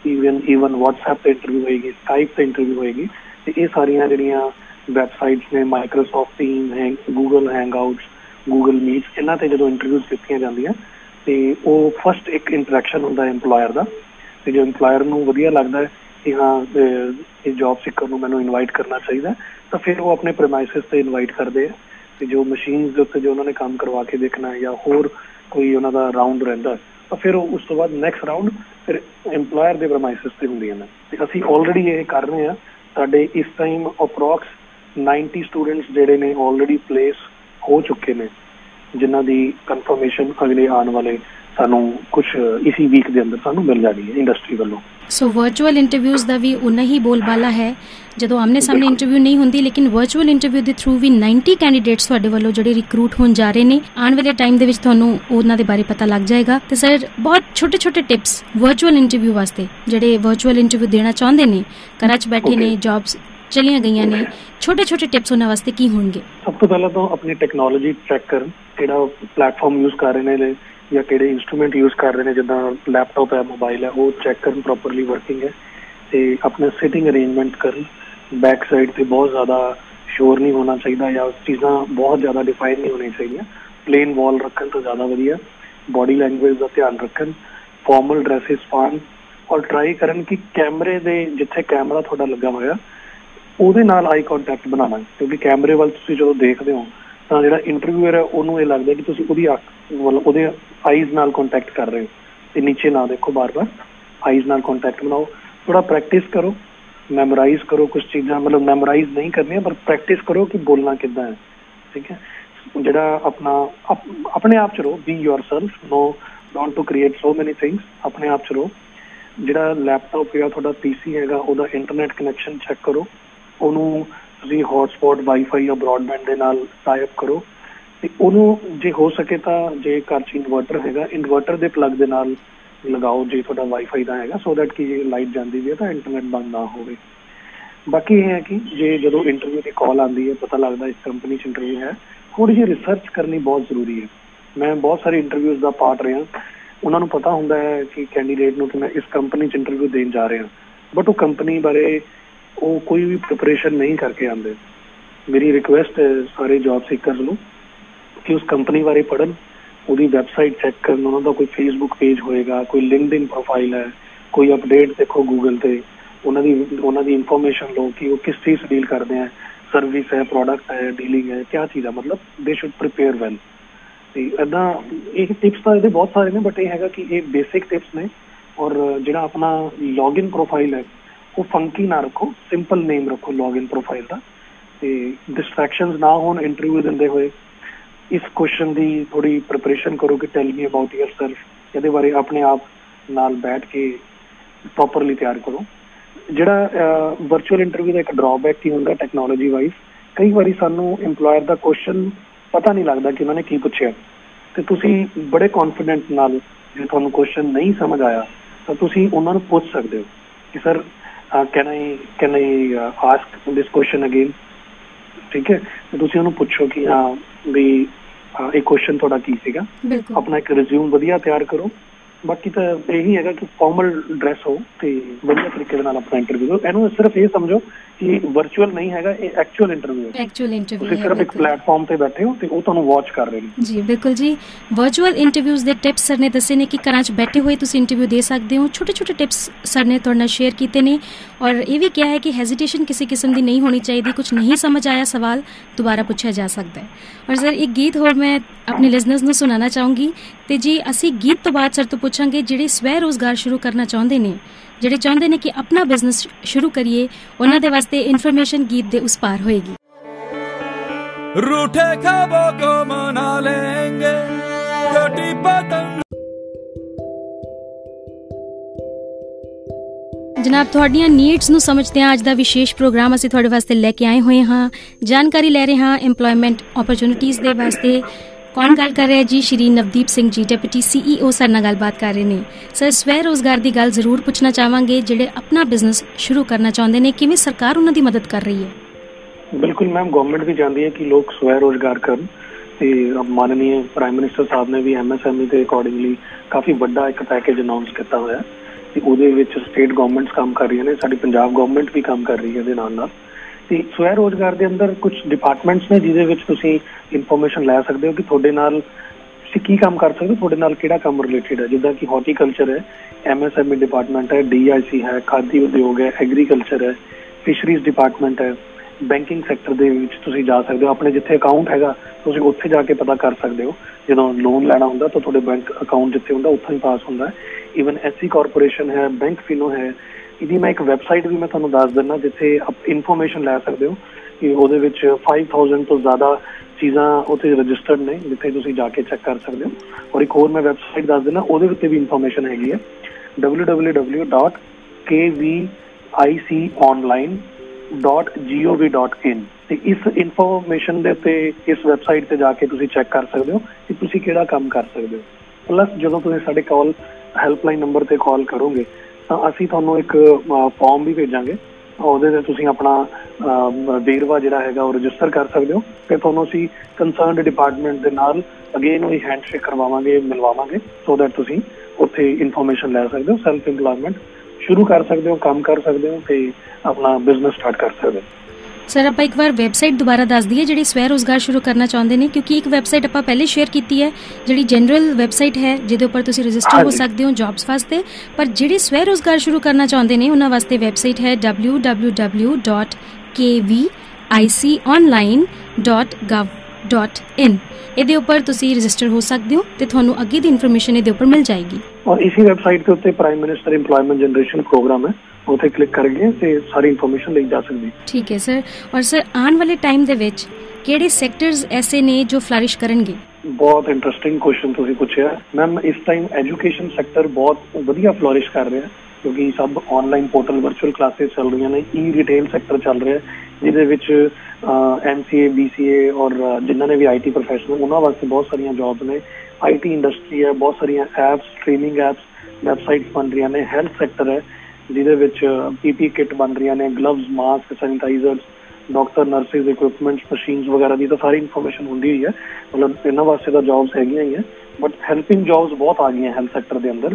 ਇਵਨ ਇਵਨ WhatsApp ਤੇ ਇੰਟਰਵਿਊ ਹੋਏਗੀ, Skype ਤੇ ਇੰਟਰਵਿਊ ਹੋਏਗੀ, ਤੇ ਇਹ ਸਾਰੀਆਂ ਜਿਹੜੀਆਂ ਵੈਬਸਾਈਟਸ ਨੇ, Microsoft Teams ਹੈ Google Hangouts, Google Meet ਇਹਨਾਂ ਤੇ ਜਦੋਂ ਇੰਟਰਵਿਊਜ਼ ਕੀਤੀਆਂ ਜਾਂਦੀਆਂ, ਤੇ ਉਹ ਫਸਟ ਇੱਕ ਇੰਟਰੈਕਸ਼ਨ ਹੁੰਦਾ ਹੈ EMPLOYER ਦਾ, ਤੇ ਜੋ EMPLOYER ਨੂੰ ਵਧੀਆ ਲੱਗਦਾ ਹੈ ਕਿ ਹਾਂ ਇਹ ਜੌਬ ਸਿੱਕਰ ਨੂੰ ਮੈਨੂੰ ਇਨਵਾਈਟ ਕਰਨਾ ਚਾਹੀਦਾ ਤਾਂ ਫਿਰ ਉਹ ਆਪਣੇ ਪ੍ਰੈਮਾਈਸਿਸ ਤੇ ਇਨਵਾਈਟ ਕਰਦੇ ਆ ਤੇ ਜੋ ਮਸ਼ੀਨਸ ਦੇ ਉੱਤੇ ਜੋ ਉਹਨਾਂ ਨੇ ਕੰਮ ਕਰਵਾ ਕੇ ਦੇਖਣਾ ਹੈ ਜਾਂ ਹੋਰ ਕੋਈ ਉਹਨਾਂ ਦਾ ਰਾਉਂਡ ਰਹਿੰਦਾ ਤਾਂ ਫਿਰ ਉਹ ਉਸ ਤੋਂ ਬਾਅਦ ਨੈਕਸਟ ਰਾਉਂਡ ਫਿਰ EMPLOYER ਦੇ ਪ੍ਰਮਾਈਸਿਸ ਤੇ ਹੁੰਦੀਆਂ ਨੇ। ਤੇ ਅਸੀਂ ਆਲਰੇਡੀ ਇਹ ਕਰ ਰਹੇ ਹਾਂ। ਸਾਡੇ ਇਸ ਟਾਈਮ ਅਪਰੋਕਸ 90 ਸਟੂਡੈਂਟਸ ਜਿਹੜੇ ਨੇ ਆਲਰੇਡੀ ਪਲੇਸ ਹੋ ਚੁੱਕੇ ਨੇ, ਜਿਨ੍ਹਾਂ ਦੀ ਕਨਫਰਮੇਸ਼ਨ ਅਗਲੇ ਆਉਣ ਵਾਲੇ ਸਾਨੂੰ ਕੁਝ ਇਸੀ ਵੀਕ ਦੇ ਅੰਦਰ ਸਾਨੂੰ ਮਿਲ ਜਾਣੀ ਹੈ ਇੰਡਸਟਰੀ ਵੱਲੋਂ। ਸੋ ਵਰਚੁਅਲ ਇੰਟਰਵਿਊਜ਼ ਦਾ ਵੀ ਉਨਾ ਹੀ ਬੋਲਬਾਲਾ ਹੈ। ਜਦੋਂ ਆਮਨੇ ਸਾਹਮਣੇ ਇੰਟਰਵਿਊ ਨਹੀਂ ਹੁੰਦੀ ਲੇਕਿਨ ਵਰਚੁਅਲ ਇੰਟਰਵਿਊ ਦੇ ਥਰੂ ਵੀ 90 ਕੈਂਡੀਡੇਟਸ ਤੁਹਾਡੇ ਵੱਲੋਂ ਜਿਹੜੇ ਰਿਕਰੂਟ ਹੋਣ ਜਾ ਰਹੇ ਨੇ। ਆਉਣ ਵਾਲੇ ਟਾਈਮ ਦੇ ਵਿੱਚ ਤੁਹਾਨੂੰ ਉਹਨਾਂ ਦੇ ਬਾਰੇ ਪਤਾ ਲੱਗ ਜਾਏਗਾ। ਤੇ ਸਰ ਬਹੁਤ ਛੋਟੇ ਛੋਟੇ ਟਿਪਸ ਵਰਚੁਅਲ ਇੰਟਰਵਿਊ ਵਾਸਤੇ ਜਿਹੜੇ ਵਰਚੁਅਲ ਇੰਟਰਵਿਊ ਦੇਣਾ ਚਾਹੁੰਦੇ ਨੇ ਘਰਾਂ 'ਚ ਬੈਠੇ ਨੇ ਜੌਬਸ ਚਲੀਆਂ ਗਈਆਂ ਨੇ। ਛੋਟੇ ਛੋਟੇ ਟਿਪਸ ਉਹਨਾਂ ਵਾਸਤੇ ਕੀ ਹੋਣਗੇ? ਸਭ ਤੋਂ ਪਹਿਲਾਂ ਤਾਂ ਆਪਣੀ ਟੈਕਨੋਲੋਜੀ ਚੈੱਕ ਕਰਨ, ਕਿਹੜਾ ਪਲੇਟਫਾਰਮ ਯੂਜ਼ ਕਰ ਰਹੇ ਨੇ ਜਾਂ ਕਿਹੜੇ ਇਨਸਟਰੂਮੈਂਟ ਯੂਜ਼ ਕਰ ਰਹੇ ਨੇ, ਜਿੱਦਾਂ ਲੈਪਟਾਪ ਹੈ ਮੋਬਾਈਲ ਹੈ, ਉਹ ਚੈੱਕ ਕਰਨ ਪ੍ਰੋਪਰਲੀ ਵਰਕਿੰਗ ਹੈ। ਤੇ ਆਪਣਾ ਸਿਟਿੰਗ ਅਰੇਂਜਮੈਂਟ ਕਰਨ ਬੈਕ ਸਾਈਡ ਤੇ ਬਹੁਤ ਜ਼ਿਆਦਾ ਸ਼ੋਰ ਨਹੀਂ ਹੋਣਾ ਚਾਹੀਦਾ ਜਾਂ ਚੀਜ਼ਾਂ ਬਹੁਤ ਜ਼ਿਆਦਾ ਡਿਫਾਈਨ ਨਹੀਂ ਹੋਣੀਆਂ ਚਾਹੀਦੀਆਂ। ਪਲੇਨ ਵਾਲ ਰੱਖਣ ਤੋਂ ਜ਼ਿਆਦਾ ਵਧੀਆ। ਬਾਡੀ ਲੈਂਗੁਏਜ ਦਾ ਧਿਆਨ ਰੱਖਣ ਫਾਰਮਲ ਡਰੈਸਸ ਪਾਣ ਔਰ ਟਰਾਈ ਕਰਨ ਕਿ ਕੈਮਰੇ ਦੇ, ਜਿੱਥੇ ਕੈਮਰਾ ਤੁਹਾਡਾ ਲੱਗਾ ਹੋਇਆ ਉਹਦੇ ਨਾਲ ਆਈ ਕੰਟੈਕਟ ਬਣਾਉਣਾ ਕਿਉਂਕਿ ਕੈਮਰੇ ਵੱਲ ਤੁਸੀਂ ਜਦੋਂ ਦੇਖਦੇ ਹੋ, ਤਾਂ ਜਿਹੜਾ ਇੰਟਰਵਿਊਅਰ ਹੈ, ਉਹਨੂੰ ਇਹ ਲੱਗਦਾ ਕਿ ਤੁਸੀਂ ਉਹਦੀ ਮਤਲਬ ਉਹਦੇ ਆਈਜ਼ ਨਾਲ ਕੰਟੈਕਟ ਕਰ ਰਹੇ ਹੋ। ਤੇ ਨੀਚੇ ਨਾ ਦੇਖੋ ਬਾਰ-ਬਾਰ ਆਈਜ਼ ਨਾਲ ਕੰਟੈਕਟ ਬਣਾਓ। ਥੋੜਾ ਪ੍ਰੈਕਟਿਸ ਕਰੋ ਮੈਮੋਰਾਈਜ਼ ਕਰੋ ਕੁਝ ਚੀਜ਼ਾਂ, ਮਤਲਬ ਮੈਮੋਰਾਈਜ਼ ਨਹੀਂ ਕਰਨੀਆਂ, ਪਰ ਪ੍ਰੈਕਟਿਸ ਕਰੋ ਕਿ ਬੋਲਣਾ ਕਿੱਦਾਂ ਹੈ, ਠੀਕ ਹੈ? ਜਿਹੜਾ ਆਪਣਾ ਆਪਣੇ ਆਪ ਚ ਰੋ be yourself no don't to create so many things ਆਪਣੇ ਆਪ ਚ ਰੋ ਜਿਹੜਾ ਲੈਪਟਾਪ ਜਾਂ ਤੁਹਾਡਾ ਪੀਸੀ ਹੈਗਾ, ਉਹਦਾ ਇੰਟਰਨੈਟ ਕਨੈਕਸ਼ਨ ਚੈੱਕ ਕਰੋ। ਉਹਨੂੰ ਤੁਸੀਂ ਹੌਟਸਪੌਟ ਵਾਈਫਾਈ ਜਾਂ ਬ੍ਰੌਡਬੈਂਡ ਦੇ ਨਾਲ ਟਾਈ ਅਪ ਕਰੋ। ਤੇ ਉਹਨੂੰ ਜੇ ਹੋ ਸਕੇ ਤਾਂ ਜੇ ਘਰ 'ਚ ਇਨਵਰਟਰ ਹੈਗਾ ਇਨਵਰਟਰ ਦੇ ਪਲੱਗ ਦੇ ਨਾਲ ਲਗਾਓ ਜੇ ਤੁਹਾਡਾ ਵਾਈਫਾਈ ਦਾ ਹੈਗਾ ਸੋ ਦੈਟ ਕਿ ਜੇ ਲਾਈਟ ਜਾਂਦੀ ਵੀ ਹੈ ਤਾਂ ਇੰਟਰਨੈਟ ਬੰਦ ਨਾ ਹੋਵੇ। ਬਾਕੀ ਇਹ ਹੈ ਕਿ ਜੇ ਜਦੋਂ ਇੰਟਰਵਿਊ ਦੀ ਕਾਲ ਆਉਂਦੀ ਹੈ, ਪਤਾ ਲੱਗਦਾ ਇਸ ਕੰਪਨੀ 'ਚ ਇੰਟਰਵਿਊ ਹੈ ਥੋੜੀ ਜਿਹੀ ਰਿਸਰਚ ਕਰਨੀ ਬਹੁਤ ਜ਼ਰੂਰੀ ਹੈ। ਮੈਂ ਬਹੁਤ ਸਾਰੇ ਇੰਟਰਵਿਊਜ਼ ਦਾ ਪਾਰਟ ਰਿਹਾ। ਉਹਨਾਂ ਨੂੰ ਪਤਾ ਹੁੰਦਾ ਹੈ ਕਿ ਕੈਂਡੀਡੇਟ ਨੂੰ ਕਿ ਮੈਂ ਇਸ ਕੰਪਨੀ 'ਚ ਇੰਟਰਵਿਊ ਦੇਣ ਜਾ ਰਿਹਾ। ਬਟ ਉਹ ਕੰਪਨੀ ਬਾਰੇ ਉਹ ਕੋਈ ਵੀ ਪ੍ਰਿਪਰੇਸ਼ਨ ਨਹੀਂ ਕਰਕੇ ਆਉਂਦੇ। ਮੇਰੀ ਰਿਕੁਐਸਟ ਹੈ ਸਾਰੇ ਜੌਬ ਸੀਕਰਸ ਨੂੰ ਕਿ ਉਸ ਕੰਪਨੀ ਬਾਰੇ ਪੜਨ ਉਹਦੀ ਵੈਬਸਾਈਟ ਚੈੱਕ ਕਰਨ, ਉਹਨਾਂ ਦਾ ਕੋਈ ਫੇਸਬੁੱਕ ਪੇਜ ਹੋਏਗਾ, ਕੋਈ ਲਿੰਕਡਇਨ ਪ੍ਰੋਫਾਈਲ ਹੈ, ਕੋਈ ਅਪਡੇਟ ਦੇਖੋ ਗੂਗਲ ਤੇ, ਉਹਨਾਂ ਦੀ ਉਹਨਾਂ ਦੀ ਇਨਫੋਰਮੇਸ਼ਨ ਲਓ ਕਿ ਉਹ ਕਿਸ ਚੀਜ਼ ਡੀਲ ਕਰਦੇ ਆ ਸਰਵਿਸ ਹੈ ਪ੍ਰੋਡਕਟ ਹੈ ਡੀਲਿੰਗ ਹੈ ਕੀ ਚੀਜ਼ ਹੈ ਮਤਲਬ ਦੇ ਸ਼ੁੱਡ ਪ੍ਰੀਪੇਅਰ ਵੈਲ ਤੇ ਇਦਾਂ ਇਹ ਟਿਪਸ ਤਾਂ ਇਹਦੇ ਬਹੁਤ ਸਾਰੇ ਨੇ ਬਟ ਇਹ ਹੈਗਾ ਕਿ ਇਹ ਬੇਸਿਕ ਟਿਪਸ ਨੇ ਔਰ ਜਿਹੜਾ ਆਪਣਾ ਲੌਗਇਨ ਪ੍ਰੋਫਾਈਲ ਹੈ ਉਹ ਫੰਕੀ ਨਾ ਰੱਖੋ ਸਿੰਪਲ ਨੇਮ ਰੱਖੋ ਲੌਗਇਨ ਪ੍ਰੋਫਾਈਲ ਦਾ। ਤੇ ਡਿਸਟਰੈਕਸ਼ਨਸ ਨਾ ਹੋਣ ਇੰਟਰਵਿਊ ਦਿੰਦੇ ਹੋਏ, ਇਸ ਕੁਐਸਚਨ ਦੀ ਥੋੜੀ ਪ੍ਰਿਪਰੇਸ਼ਨ ਕਰੋ ਕਿ ਟੈਲ ਮੀ ਅਬਾਊਟ ਯਰਸੈਲਫ ਇਹਦੇ ਬਾਰੇ ਆਪਣੇ ਆਪ ਨਾਲ ਬੈਠ ਕੇ ਪ੍ਰੋਪਰਲੀ ਤਿਆਰ ਕਰੋ। ਜਿਹੜਾ ਵਰਚੁਅਲ ਇੰਟਰਵਿਊ ਦਾ ਇੱਕ ਡਰਾਬੈਕ ਕੀ ਹੁੰਦਾ ਟੈਕਨੋਲੋਜੀ ਵਾਈਜ਼ ਕਈ ਵਾਰੀ ਸਾਨੂੰ EMPLOYER ਦਾ ਕੁਐਸਚਨ ਪਤਾ ਨਹੀਂ ਲੱਗਦਾ ਕਿ ਉਹਨਾਂ ਨੇ ਕੀ ਪੁੱਛਿਆ। ਤੇ ਤੁਸੀਂ ਬੜੇ ਕੌਨਫੀਡੈਂਟ ਨਾਲ ਜੇ ਤੁਹਾਨੂੰ ਕੁਐਸਚਨ ਨਹੀਂ ਸਮਝ ਆਇਆ, ਤਾਂ ਤੁਸੀਂ ਉਹਨਾਂ ਨੂੰ ਪੁੱਛ ਸਕਦੇ ਹੋ ਕਿ, sir can I can I ask this question again ਠੀਕ ਹੈ ਤੁਸੀਂ ਉਹਨੂੰ ਪੁੱਛੋ ਕਿ ਹਾਂ ਵੀ ਇਹ ਕੁਐਸਚਨ ਤੁਹਾਡਾ ਕੀ ਸੀਗਾ ਆਪਣਾ ਇੱਕ ਰਿਜ਼ਿਊਮ ਵਧੀਆ ਤਿਆਰ ਕਰੋ ਬਾਕੀ ਤਾਂ ਇਹੀ ਹੈਗਾ ਕਿ ਫਾਰਮਲ ਡਰੈਸ ਹੋ ਤੇ ਵਧੀਆ ਤਰੀਕੇ ਨਾਲ ਆਪਣਾ ਇੰਟਰਵਿਊ ਦਿਓ ਇਹਨੂੰ ਸਿਰਫ ਇਹ ਸਮਝੋ ਕਿ ਵਰਚੁਅਲ ਨਹੀਂ ਹੈਗਾ ਇਹ ਐਕਚੁਅਲ ਇੰਟਰਵਿਊ ਹੈ। ਐਕਚੁਅਲ ਇੰਟਰਵਿਊ ਤੁਸੀਂ ਸਿਰਫ ਇੱਕ ਪਲੇਟਫਾਰਮ ਤੇ ਬੈਠੇ ਹੋ ਤੇ ਉਹ ਤੁਹਾਨੂੰ ਵਾਚ ਕਰ ਰਹੇ ਨੇ। ਜੀ ਬਿਲਕੁਲ ਜੀ। ਵਰਚੁਅਲ ਇੰਟਰਵਿਊਜ਼ ਦੇ ਟਿਪਸ ਸਰ ਨੇ ਦੱਸੇ ਨੇ ਕਿ ਘਰਾਂ 'ਚ ਬੈਠੇ ਹੋਏ ਤੁਸੀਂ ਇੰਟਰਵਿਊ ਦੇ ਸਕਦੇ ਹੋ। ਛੋਟੇ ਛੋਟੇ ਟਿਪਸ ਸਰ ਨੇ ਤੁਹਾਡੇ ਨਾਲ ਸ਼ੇਅਰ ਕੀਤੇ ਨੇ ਔਰ ਇਹ ਵੀ ਕਿਹਾ ਹੈ ਕਿ ਹੈਜ਼ਿਟੇਸ਼ਨ ਕਿਸੇ ਕਿਸਮ ਦੀ ਨਹੀਂ ਹੋਣੀ ਚਾਹੀਦੀ ਕੁਝ ਨਹੀਂ ਸਮਝ ਆਇਆ ਸਵਾਲ ਦੁਬਾਰਾ ਪੁੱਛਿਆ ਜਾ ਸਕਦਾ ਹੈ। ਔਰ ਸਰ ਇੱਕ ਗੀਤ ਹੋਰ ਮੈਂ ਆਪਣੇ ਲਿਸਨਰਸ ਨੂੰ ਸੁਣਾਉਣਾ ਚਾਹੂੰਗੀ। ਤੇ ਜੀ ਅਸੀਂ ਗੀਤ ਤੋਂ ਬਾਅਦ ਸਰ ਤੋਂ ਪੁੱਛਾਂਗੇ ਜਿਹੜੇ ਸਵੈ ਰੋਜ਼ਗਾਰ ਸ਼ੁਰੂ ਕਰਨਾ ਚਾਹੁੰਦੇ ਨੇ ਜਿਹੜੇ ਚਾਹੁੰਦੇ ਨੇ ਕਿ ਆਪਣਾ ਬਿਜ਼ਨਸ ਸ਼ੁਰੂ ਕਰੀਏ ਉਹਨਾਂ ਦੇ ਵਾਸਤੇ ਇਨਫੋਰਮੇਸ਼ਨ ਗੀਤ ਦੇ ਉਸ ਪਾਰ ਹੋਏਗੀ। रूठे ख्वाबों को मना लेंगे छोटी पतंग ਜਨਾਬ ਤੁਹਾਡੀਆਂ ਨੀਡਸ ਨੂੰ ਸਮਝਦੇ ਹਾਂ ਅੱਜ ਦਾ ਵਿਸ਼ੇਸ਼ ਪ੍ਰੋਗਰਾਮ ਅਸੀਂ ਤੁਹਾਡੇ ਵਾਸਤੇ ਲੈ ਕੇ ਆਏ ਹੋਏ ਹਾਂ। ਜਾਣਕਾਰੀ ਲੈ ਰਹੇ ਹਾਂ EMPLOYMENT ਓਪਰਚੁਨਿਟੀਆਂ ਦੇ ਵਾਸਤੇ। ਕੌਣ ਗੱਲ ਕਰ ਰਿਹਾ ਹੈ ਜੀ? ਸ਼੍ਰੀ ਨਵਦੀਪ ਸਿੰਘ ਜੀ, ਡਿਪਟੀ ਸੀਈਓ ਸਰ ਨਾਲ ਗੱਲਬਾਤ ਕਰ ਰਹੇ ਨੇ। ਸਰ, ਸਵੈ ਰੋਜ਼ਗਾਰ ਦੀ ਗੱਲ ਜ਼ਰੂਰ ਪੁੱਛਣਾ ਚਾਹਾਂਗੇ, ਜਿਹੜੇ ਆਪਣਾ ਬਿਜ਼ਨਸ ਸ਼ੁਰੂ ਕਰਨਾ ਚਾਹੁੰਦੇ ਨੇ। ਕਿਵੇਂ ਸਰਕਾਰ ਉਹਨਾਂ ਦੀ ਮਦਦ ਕਰ ਰਹੀ ਹੈ? ਬਿਲਕੁਲ ਮੈਮ ਗਵਰਨਮੈਂਟ ਵੀ ਚਾਹੁੰਦੀ ਹੈ ਕਿ ਲੋਕ ਸਵੈ ਰੋਜ਼ਗਾਰ ਕਰਨ। ਤੇ ਮਾਨਨੀय ਪ੍ਰਾਈਮ ਮਿਨਿਸਟਰ ਸਾਹਿਬ ਨੇ ਵੀ ਐਮਐਸਐਮਈ ਦੇ ਅਕੋਰਡਿੰਗਲੀ ਕਾਫੀ ਵੱਡਾ ਇੱਕ ਪੈਕੇਜ ਅਨਾਉਂਸ ਕੀਤਾ ਹੋਇਆ ਤੇ ਉਹਦੇ ਵਿੱਚ ਸਟੇਟ ਗਵਰਨਮੈਂਟਸ ਕੰਮ ਕਰ ਰਹੀਆਂ ਨੇ। ਸਾਡੀ ਪੰਜਾਬ ਗਵਰਨਮੈਂਟ ਵੀ ਕੰਮ ਕਰ ਰਹੀ ਹੈ ਇਹਦੇ ਨਾਲ ਨਾਲ ਤੇ ਸਵੈ ਰੋਜ਼ਗਾਰ ਦੇ ਅੰਦਰ ਕੁਝ ਡਿਪਾਰਟਮੈਂਟਸ ਨੇ ਜਿਹਦੇ ਵਿੱਚ ਤੁਸੀਂ ਇਨਫੋਰਮੇਸ਼ਨ ਲੈ ਸਕਦੇ ਹੋ ਕਿ ਤੁਹਾਡੇ ਨਾਲ ਤੁਸੀਂ ਕੀ ਕੰਮ ਕਰ ਸਕਦੇ ਹੋ, ਤੁਹਾਡੇ ਨਾਲ ਕਿਹੜਾ ਕੰਮ ਰਿਲੇਟਡ ਹੈ? ਜਿੱਦਾਂ ਕਿ ਹਾਰਟੀਕਲਚਰ ਹੈ ਐਮਐਸਐਮਈ ਡਿਪਾਰਟਮੈਂਟ ਹੈ ਡੀਆਈਸੀ ਹੈ, ਖਾਦੀ ਉਦਯੋਗ ਹੈ ਐਗਰੀਕਲਚਰ ਹੈ ਫਿਸ਼ਰੀਜ਼ ਡਿਪਾਰਟਮੈਂਟ ਹੈ ਬੈਂਕਿੰਗ ਸੈਕਟਰ ਦੇ ਵਿੱਚ ਤੁਸੀਂ ਜਾ ਸਕਦੇ ਹੋ। ਆਪਣੇ ਜਿੱਥੇ ਅਕਾਊਂਟ ਹੈਗਾ, ਤੁਸੀਂ ਉੱਥੇ ਜਾ ਕੇ ਪਤਾ ਕਰ ਸਕਦੇ ਹੋ। ਜਦੋਂ ਲੋਨ ਲੈਣਾ ਹੁੰਦਾ ਤਾਂ ਤੁਹਾਡੇ ਬੈਂਕ ਅਕਾਊਂਟ ਜਿੱਥੇ ਹੁੰਦਾ, ਉੱਥੋਂ ਹੀ ਪਾਸ ਹੁੰਦਾ ਹੈ। ਇਵਨ ਐਸਸੀ ਕਾਰਪੋਰੇਸ਼ਨ ਹੈ ਬੈਂਕ ਫਿਨੋ ਹੈ ਇਹਦੀ ਮੈਂ ਇੱਕ ਵੈਬਸਾਈਟ ਵੀ ਮੈਂ ਤੁਹਾਨੂੰ ਦੱਸ ਦਿੰਦਾ ਜਿੱਥੇ ਆਪ ਇਨਫੋਰਮੇਸ਼ਨ ਲੈ ਸਕਦੇ ਹੋ ਕਿ ਉਹਦੇ ਵਿੱਚ 5000 ਤੋਂ ਜ਼ਿਆਦਾ ਚੀਜ਼ਾਂ ਉੱਥੇ ਰਜਿਸਟਰਡ ਨੇ, ਜਿੱਥੇ ਤੁਸੀਂ ਜਾ ਕੇ ਚੈੱਕ ਕਰ ਸਕਦੇ ਹੋ। ਔਰ ਇੱਕ ਹੋਰ ਮੈਂ ਵੈਬਸਾਈਟ ਦੱਸ ਦਿੰਦਾ, ਉਹਦੇ ਉੱਤੇ ਵੀ ਇਨਫੋਰਮੇਸ਼ਨ ਹੈਗੀ ਹੈ। www.kviconline.gov.in ਤੇ ਇਸ ਇਨਫੋਰਮੇਸ਼ਨ ਦੇ ਉੱਤੇ, ਇਸ ਵੈਬਸਾਈਟ ਤੇ ਜਾ ਕੇ ਤੁਸੀਂ ਚੈੱਕ ਕਰ ਸਕਦੇ ਹੋ ਕਿ ਤੁਸੀਂ ਕਿਹੜਾ ਕੰਮ ਕਰ ਸਕਦੇ ਹੋ। ਪਲੱਸ ਜਦੋਂ ਤੁਸੀਂ ਸਾਡੇ ਕਾਲ ਹੈਲਪਲਾਈਨ ਨੰਬਰ ਤੇ ਕਾਲ ਕਰੋਗੇ ਤਾਂ ਅਸੀਂ ਤੁਹਾਨੂੰ ਇੱਕ ਫਾਰਮ ਵੀ ਭੇਜਾਂਗੇ। ਉਹਦੇ ਤੇ ਤੁਸੀਂ ਆਪਣਾ ਵੇਰਵਾ ਜਿਹੜਾ ਹੈਗਾ ਉਹ ਰਜਿਸਟਰ ਕਰ ਸਕਦੇ ਹੋ। ਤੇ ਤੁਹਾਨੂੰ ਅਸੀਂ ਕੰਸਰਨਡ ਡਿਪਾਰਟਮੈਂਟ ਦੇ ਨਾਲ ਅਗੇਨ ਉਹ ਹੈਂਡਸ਼ੇਕ ਕਰਵਾਵਾਂਗੇ, ਮਿਲਵਾਵਾਂਗੇ ਸੋ ਦੈਟ ਤੁਸੀਂ ਉੱਥੇ ਇਨਫੋਰਮੇਸ਼ਨ ਲੈ ਸਕਦੇ ਹੋ ਸੈਲਫ ਇੰਪਲੋਇਮੈਂਟ ਸ਼ੁਰੂ ਕਰ ਸਕਦੇ ਹੋ, ਕੰਮ ਕਰ ਸਕਦੇ ਹੋ ਤੇ ਆਪਣਾ ਬਿਜ਼ਨਸ ਸਟਾਰਟ ਕਰ ਸਕਦੇ ਹੋ। ਸਰ ਆਪਾਂ ਇੱਕ ਵਾਰ ਵੈਬਸਾਈਟ ਦੁਬਾਰਾ ਦੱਸ ਦਈਏ ਜਿਹੜੀ ਸਵੈ ਰੋਜ਼ਗਾਰ ਸ਼ੁਰੂ ਕਰਨਾ ਚਾਹੁੰਦੇ ਨੇ ਕਿਉਂਕਿ ਇੱਕ ਵੈਬਸਾਈਟ ਆਪਾਂ ਪਹਿਲੇ ਸ਼ੇਅਰ ਕੀਤੀ ਹੈ ਜਿਹੜੀ ਜਨਰਲ ਵੈਬਸਾਈਟ ਹੈ ਜਿਹਦੇ ਉੱਪਰ ਤੁਸੀਂ ਰਜਿਸਟਰ ਹੋ ਸਕਦੇ ਹੋ ਜੌਬਸ ਵਾਸਤੇ। ਪਰ ਜਿਹੜੇ ਸਵੈ ਰੋਜ਼ਗਾਰ ਸ਼ੁਰੂ ਕਰਨਾ ਚਾਹੁੰਦੇ ਨੇ ਉਹਨਾਂ ਵਾਸਤੇ ਵੈਬਸਾਈਟ ਹੈ www.kviconline.gov www.employment.in ਇਹਦੇ ਉੱਪਰ ਤੁਸੀਂ ਰਜਿਸਟਰ ਹੋ ਸਕਦੇ ਹੋ ਤੇ ਤੁਹਾਨੂੰ ਅੱਗੇ ਦੀ ਇਨਫੋਰਮੇਸ਼ਨ ਇਹਦੇ ਉੱਪਰ ਮਿਲ ਜਾਏਗੀ। ਔਰ ਇਸੇ ਵੈਬਸਾਈਟ ਦੇ ਉੱਤੇ prime minister employment generation programme ਹੈ। ਉਥੇ ਕਲਿੱਕ ਕਰਕੇ ਤੇ ਸਾਰੀ ਇਨਫੋਰਮੇਸ਼ਨ ਲਈ ਜਾ ਸਕਦੀ ਠੀਕ ਹੈ ਸਰ ਔਰ ਸਰ ਆਉਣ ਵਾਲੇ ਟਾਈਮ ਦੇ ਵਿੱਚ ਕਿਹੜੇ ਸੈਕਟਰਸ ਐਸੇ ਨੇ ਜੋ ਫਲਰਿਸ਼ ਕਰਨਗੇ? ਬਹੁਤ ਇੰਟਰਸਟਿੰਗ ਕੁਐਸਚਨ ਤੁਸੀਂ ਪੁੱਛਿਆ। ਮੈਮ ਇਸ ਟਾਈਮ ਐਜੂਕੇਸ਼ਨ ਸੈਕਟਰ ਬਹੁਤ ਵਧੀਆ ਫਲੋਰਿਸ਼ ਕਰ ਰਿਹਾ ਕਿਉਂਕਿ ਸਭ ਆਨਲਾਈਨ ਪੋਰਟਲ ਵਰਚੁਅਲ ਕਲਾਸਿਸ ਚੱਲ ਰਹੀਆਂ ਨੇ ਈ ਰਿਟੇਲ ਸੈਕਟਰ ਚੱਲ ਰਿਹਾ ਜਿਹਦੇ ਵਿੱਚ ਐਮਸੀਏ ਬੀਸੀਏ ਔਰ ਜਿਨ੍ਹਾਂ ਨੇ ਵੀ ਆਈਟੀ ਪ੍ਰੋਫੈਸ਼ਨਲ ਉਹਨਾਂ ਵਾਸਤੇ ਬਹੁਤ ਸਾਰੀਆਂ ਜੌਬਸ ਨੇ। ਆਈਟੀ ਇੰਡਸਟਰੀ ਹੈ ਬਹੁਤ ਸਾਰੀਆਂ ਐਪਸ ਟ੍ਰੇਨਿੰਗ ਐਪਸ ਵੈਬਸਾਈਟਸ ਬਣ ਰਹੀਆਂ ਨੇ ਹੈਲਥ ਸੈਕਟਰ ਹੈ। ਜਿਹਦੇ ਵਿੱਚ ਪੀਪੀ ਕਿਟ ਬਣ ਰਹੀਆਂ ਨੇ gloves mask sanitisers doctor nurses equipments machines ਵਗੈਰਾ ਦੀ ਤਾਂ ਸਾਰੀ ਇਨਫੋਰਮੇਸ਼ਨ ਹੁੰਦੀ ਹੀ ਹੈ। ਮਤਲਬ ਇਹਨਾਂ ਵਾਸਤੇ ਤਾਂ ਜੌਬਸ ਹੈਗੀਆਂ ਹੀ ਹੈ। ਬਟ ਹੈਲਪਿੰਗ ਜੌਬਸ ਬਹੁਤ ਆ ਗਈਆਂ ਹੈਲਥ ਸੈਕਟਰ ਦੇ ਅੰਦਰ।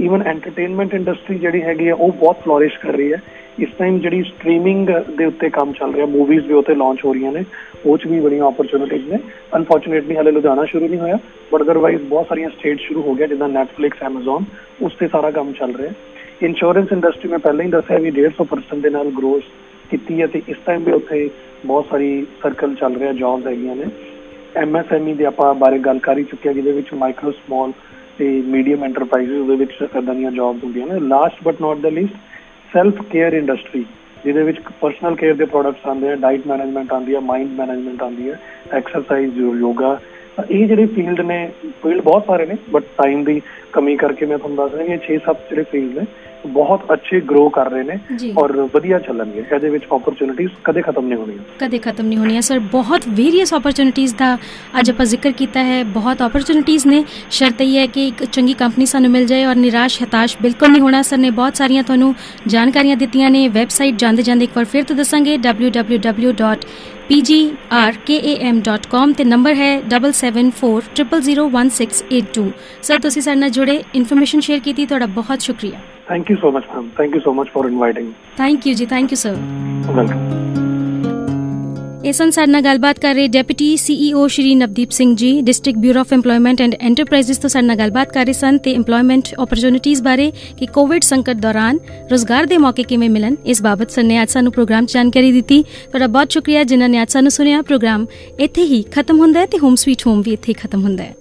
ਈਵਨ ਐਂਟਰਟੇਨਮੈਂਟ ਇੰਡਸਟਰੀ ਜਿਹੜੀ ਹੈਗੀ ਹੈ, ਉਹ ਬਹੁਤ ਫਲੋਰਿਸ਼ ਕਰ ਰਹੀ ਹੈ। ਇਸ ਟਾਈਮ ਜਿਹੜੀ ਸਟ੍ਰੀਮਿੰਗ ਦੇ ਉੱਤੇ ਕੰਮ ਚੱਲ ਰਿਹਾ ਮੂਵੀਜ਼ ਵੀ ਉੱਤੇ ਲਾਂਚ ਹੋ ਰਹੀਆਂ ਨੇ, ਉਹ ਚ ਵੀ ਬੜੀਆਂ ਓਪਰਚੁਨਿਟੀਜ਼ ਨੇ। ਅਨਫੋਰਚੂਨੇਟਲੀ ਹਲੇ ਲੁਧਿਆਣਾ ਸ਼ੁਰੂ ਨਹੀਂ ਹੋਇਆ ਬਟ ਅਦਰਵਾਈਜ਼ ਬਹੁਤ ਸਾਰੀਆਂ ਸਟੇਟ ਸ਼ੁਰੂ ਹੋ ਗਿਆ, ਜਿੱਦਾਂ ਨੈਟਫਲਿਕਸ ਐਮਾਜ਼ਨ ਉਸ ਤੇ ਸਾਰਾ ਕੰਮ ਚੱਲ ਰਿਹਾ। ਇੰਸ਼ੋਰੈਂਸ ਇੰਡਸਟਰੀ ਮੈਂ ਪਹਿਲਾਂ ਹੀ ਦੱਸਿਆ ਵੀ 150% ਦੇ ਨਾਲ ਗਰੋਥ ਕੀਤੀ ਹੈ ਤੇ ਇਸ ਟਾਈਮ ਵੀ ਉੱਥੇ ਬਹੁਤ ਸਾਰੀ ਸਰਕਲ ਚੱਲ ਰਿਹਾ ਜੌਬਸ ਹੈਗੀਆਂ ਨੇ। ਐਮਐਸਐਮਈ ਦੇ ਆਪਾਂ ਬਾਰੇ ਗੱਲ ਕਰ ਹੀ ਚੁੱਕੇ ਜਿਹਦੇ ਵਿੱਚ ਮਾਈਕਰੋ ਸਮਾਲ ਤੇ ਮੀਡੀਅਮ ਐਂਟਰਪ੍ਰਾਈਜ਼ਸ ਦੇ ਵਿੱਚ ਇਦਾਂ ਦੀਆਂ ਜੌਬਸ ਹੁੰਦੀਆਂ ਨੇ। Last but not the least self care industry ਜਿਹਦੇ ਵਿੱਚ ਪਰਸਨਲ ਕੇਅਰ ਦੇ ਪ੍ਰੋਡਕਟਸ ਆਉਂਦੇ ਆ ਡਾਈਟ ਮੈਨੇਜਮੈਂਟ ਆਉਂਦੀ ਹੈ ਮਾਈਂਡ ਮੈਨੇਜਮੈਂਟ ਆਉਂਦੀ ਹੈ ਐਕਸਰਸਾਈਜ਼ ਯੋਗਾ ਇਹ ਜਿਹੜੇ ਫੀਲਡ ਨੇ ਫੀਲਡ ਬਹੁਤ ਸਾਰੇ ਨੇ ਬਟ ਟਾਈਮ ਦੀ ਕਮੀ ਕਰਕੇ ਮੈਂ ਤੁਹਾਨੂੰ ਦੱਸ ਰਿਹਾ ਕਿ ਇਹ 6-7 ਜਿਹੜੇ ਫੀਲਡ ਨੇ ਬਹੁਤ ਅੱਛੇ ਗਰੋ ਕਰ ਰਹੇ ਨੇ ਔਰ ਵਧੀਆ ਚੱਲਣਗੇ ਇਹਦੇ ਵਿੱਚ ਓਪਰਚ्युनिटीज ਕਦੇ ਖਤਮ ਨਹੀਂ ਹੋਣੀਆਂ। ਕਦੇ ਖਤਮ ਨਹੀਂ ਹੋਣੀਆਂ ਸਰ। ਬਹੁਤ ਵੇਰੀਅਸ ਓਪਰਚ्युनिटीज ਦਾ ਅੱਜ ਆਪਾਂ ਜ਼ਿਕਰ ਕੀਤਾ ਹੈ। ਬਹੁਤ ਓਪਰਚ्युनिटीज ਨੇ। ਸ਼ਰਤ ਇਹ ਹੈ ਕਿ ਇੱਕ ਚੰਗੀ ਕੰਪਨੀ ਸਾਨੂੰ ਮਿਲ ਜਾਏ ਔਰ ਨਿਰਾਸ਼ ਹਤਾਸ਼ ਬਿਲਕੁਲ ਨਹੀਂ ਹੋਣਾ। ਸਰ ਨੇ ਬਹੁਤ ਸਾਰੀਆਂ ਤੁਹਾਨੂੰ ਜਾਣਕਾਰੀਆਂ ਦਿੱਤੀਆਂ ਨੇ। ਵੈਬਸਾਈਟ ਜਾਂਦੇ ਜਾਂਦੇ ਇੱਕ ਵਾਰ ਫਿਰ ਤੋਂ ਦੱਸਾਂਗੇ। www.pgrkam.com ਤੇ ਨੰਬਰ ਹੈ 7740001682 ਸਰ ਤੁਸੀਂ ਸਾਡੇ ਨਾਲ ਜੁੜੇ। ਇਨਫੋਰਮੇਸ਼ਨ ਸ਼ੇਅਰ ਕੀਤੀ। ਤੁਹਾਡਾ ਬਹੁਤ ਸ਼ੁਕਰੀਆ। thank you so much, ma'am. Thank you so much for inviting. Thank you ਜੀ thank you sir. Welcome. ਇਸ ਸੰਨ ਸਾਡੇ ਨਾਲ ਗੱਲਬਾਤ ਕਰ ਰਹੇ deputy CEO Shri Navdeep Singh ji district bureau of employment and enterprises ਤੋਂ ਸਾਡੇ ਨਾਲ ਗੱਲਬਾਤ ਕਰ ਰਹੇ ਸਨ ਤੇ ਏਮਪਲੋਇਮੈਂਟ ਓਪਰਚ्युनिटीज ਬਾਰੇ ਕਿ ਕੋਵਿਡ ਸੰਕਟ ਦੌਰਾਨ ਰੋਜ਼ਗਾਰ ਦੇ ਮੌਕੇ ਕਿਵੇਂ ਮਿਲਣ ਇਸ ਬਾਬਤ ਸਰ ਨੇ ਅੱਜ ਸਾਨੂੰ ਪ੍ਰੋਗਰਾਮ 'ਚ ਜਾਣਕਾਰੀ ਦਿੱਤੀ ਤੁਹਾਡਾ ਬਹੁਤ ਸ਼ੁਕਰੀਆ ਜਿਨ੍ਹਾਂ ਨੇ ਅੱਜ ਸਾਨੂੰ ਸੁਣਿਆ ਪ੍ਰੋਗਰਾਮ ਇੱਥੇ ਹੀ ਖਤਮ ਹੁੰਦਾ ਹੈ ਤੇ ਹੋਮ ਸਵੀਟ ਹੋਮ ਵੀ ਇੱਥੇ ਹੀ ਖਤਮ ਹੁੰਦਾ ਹੈ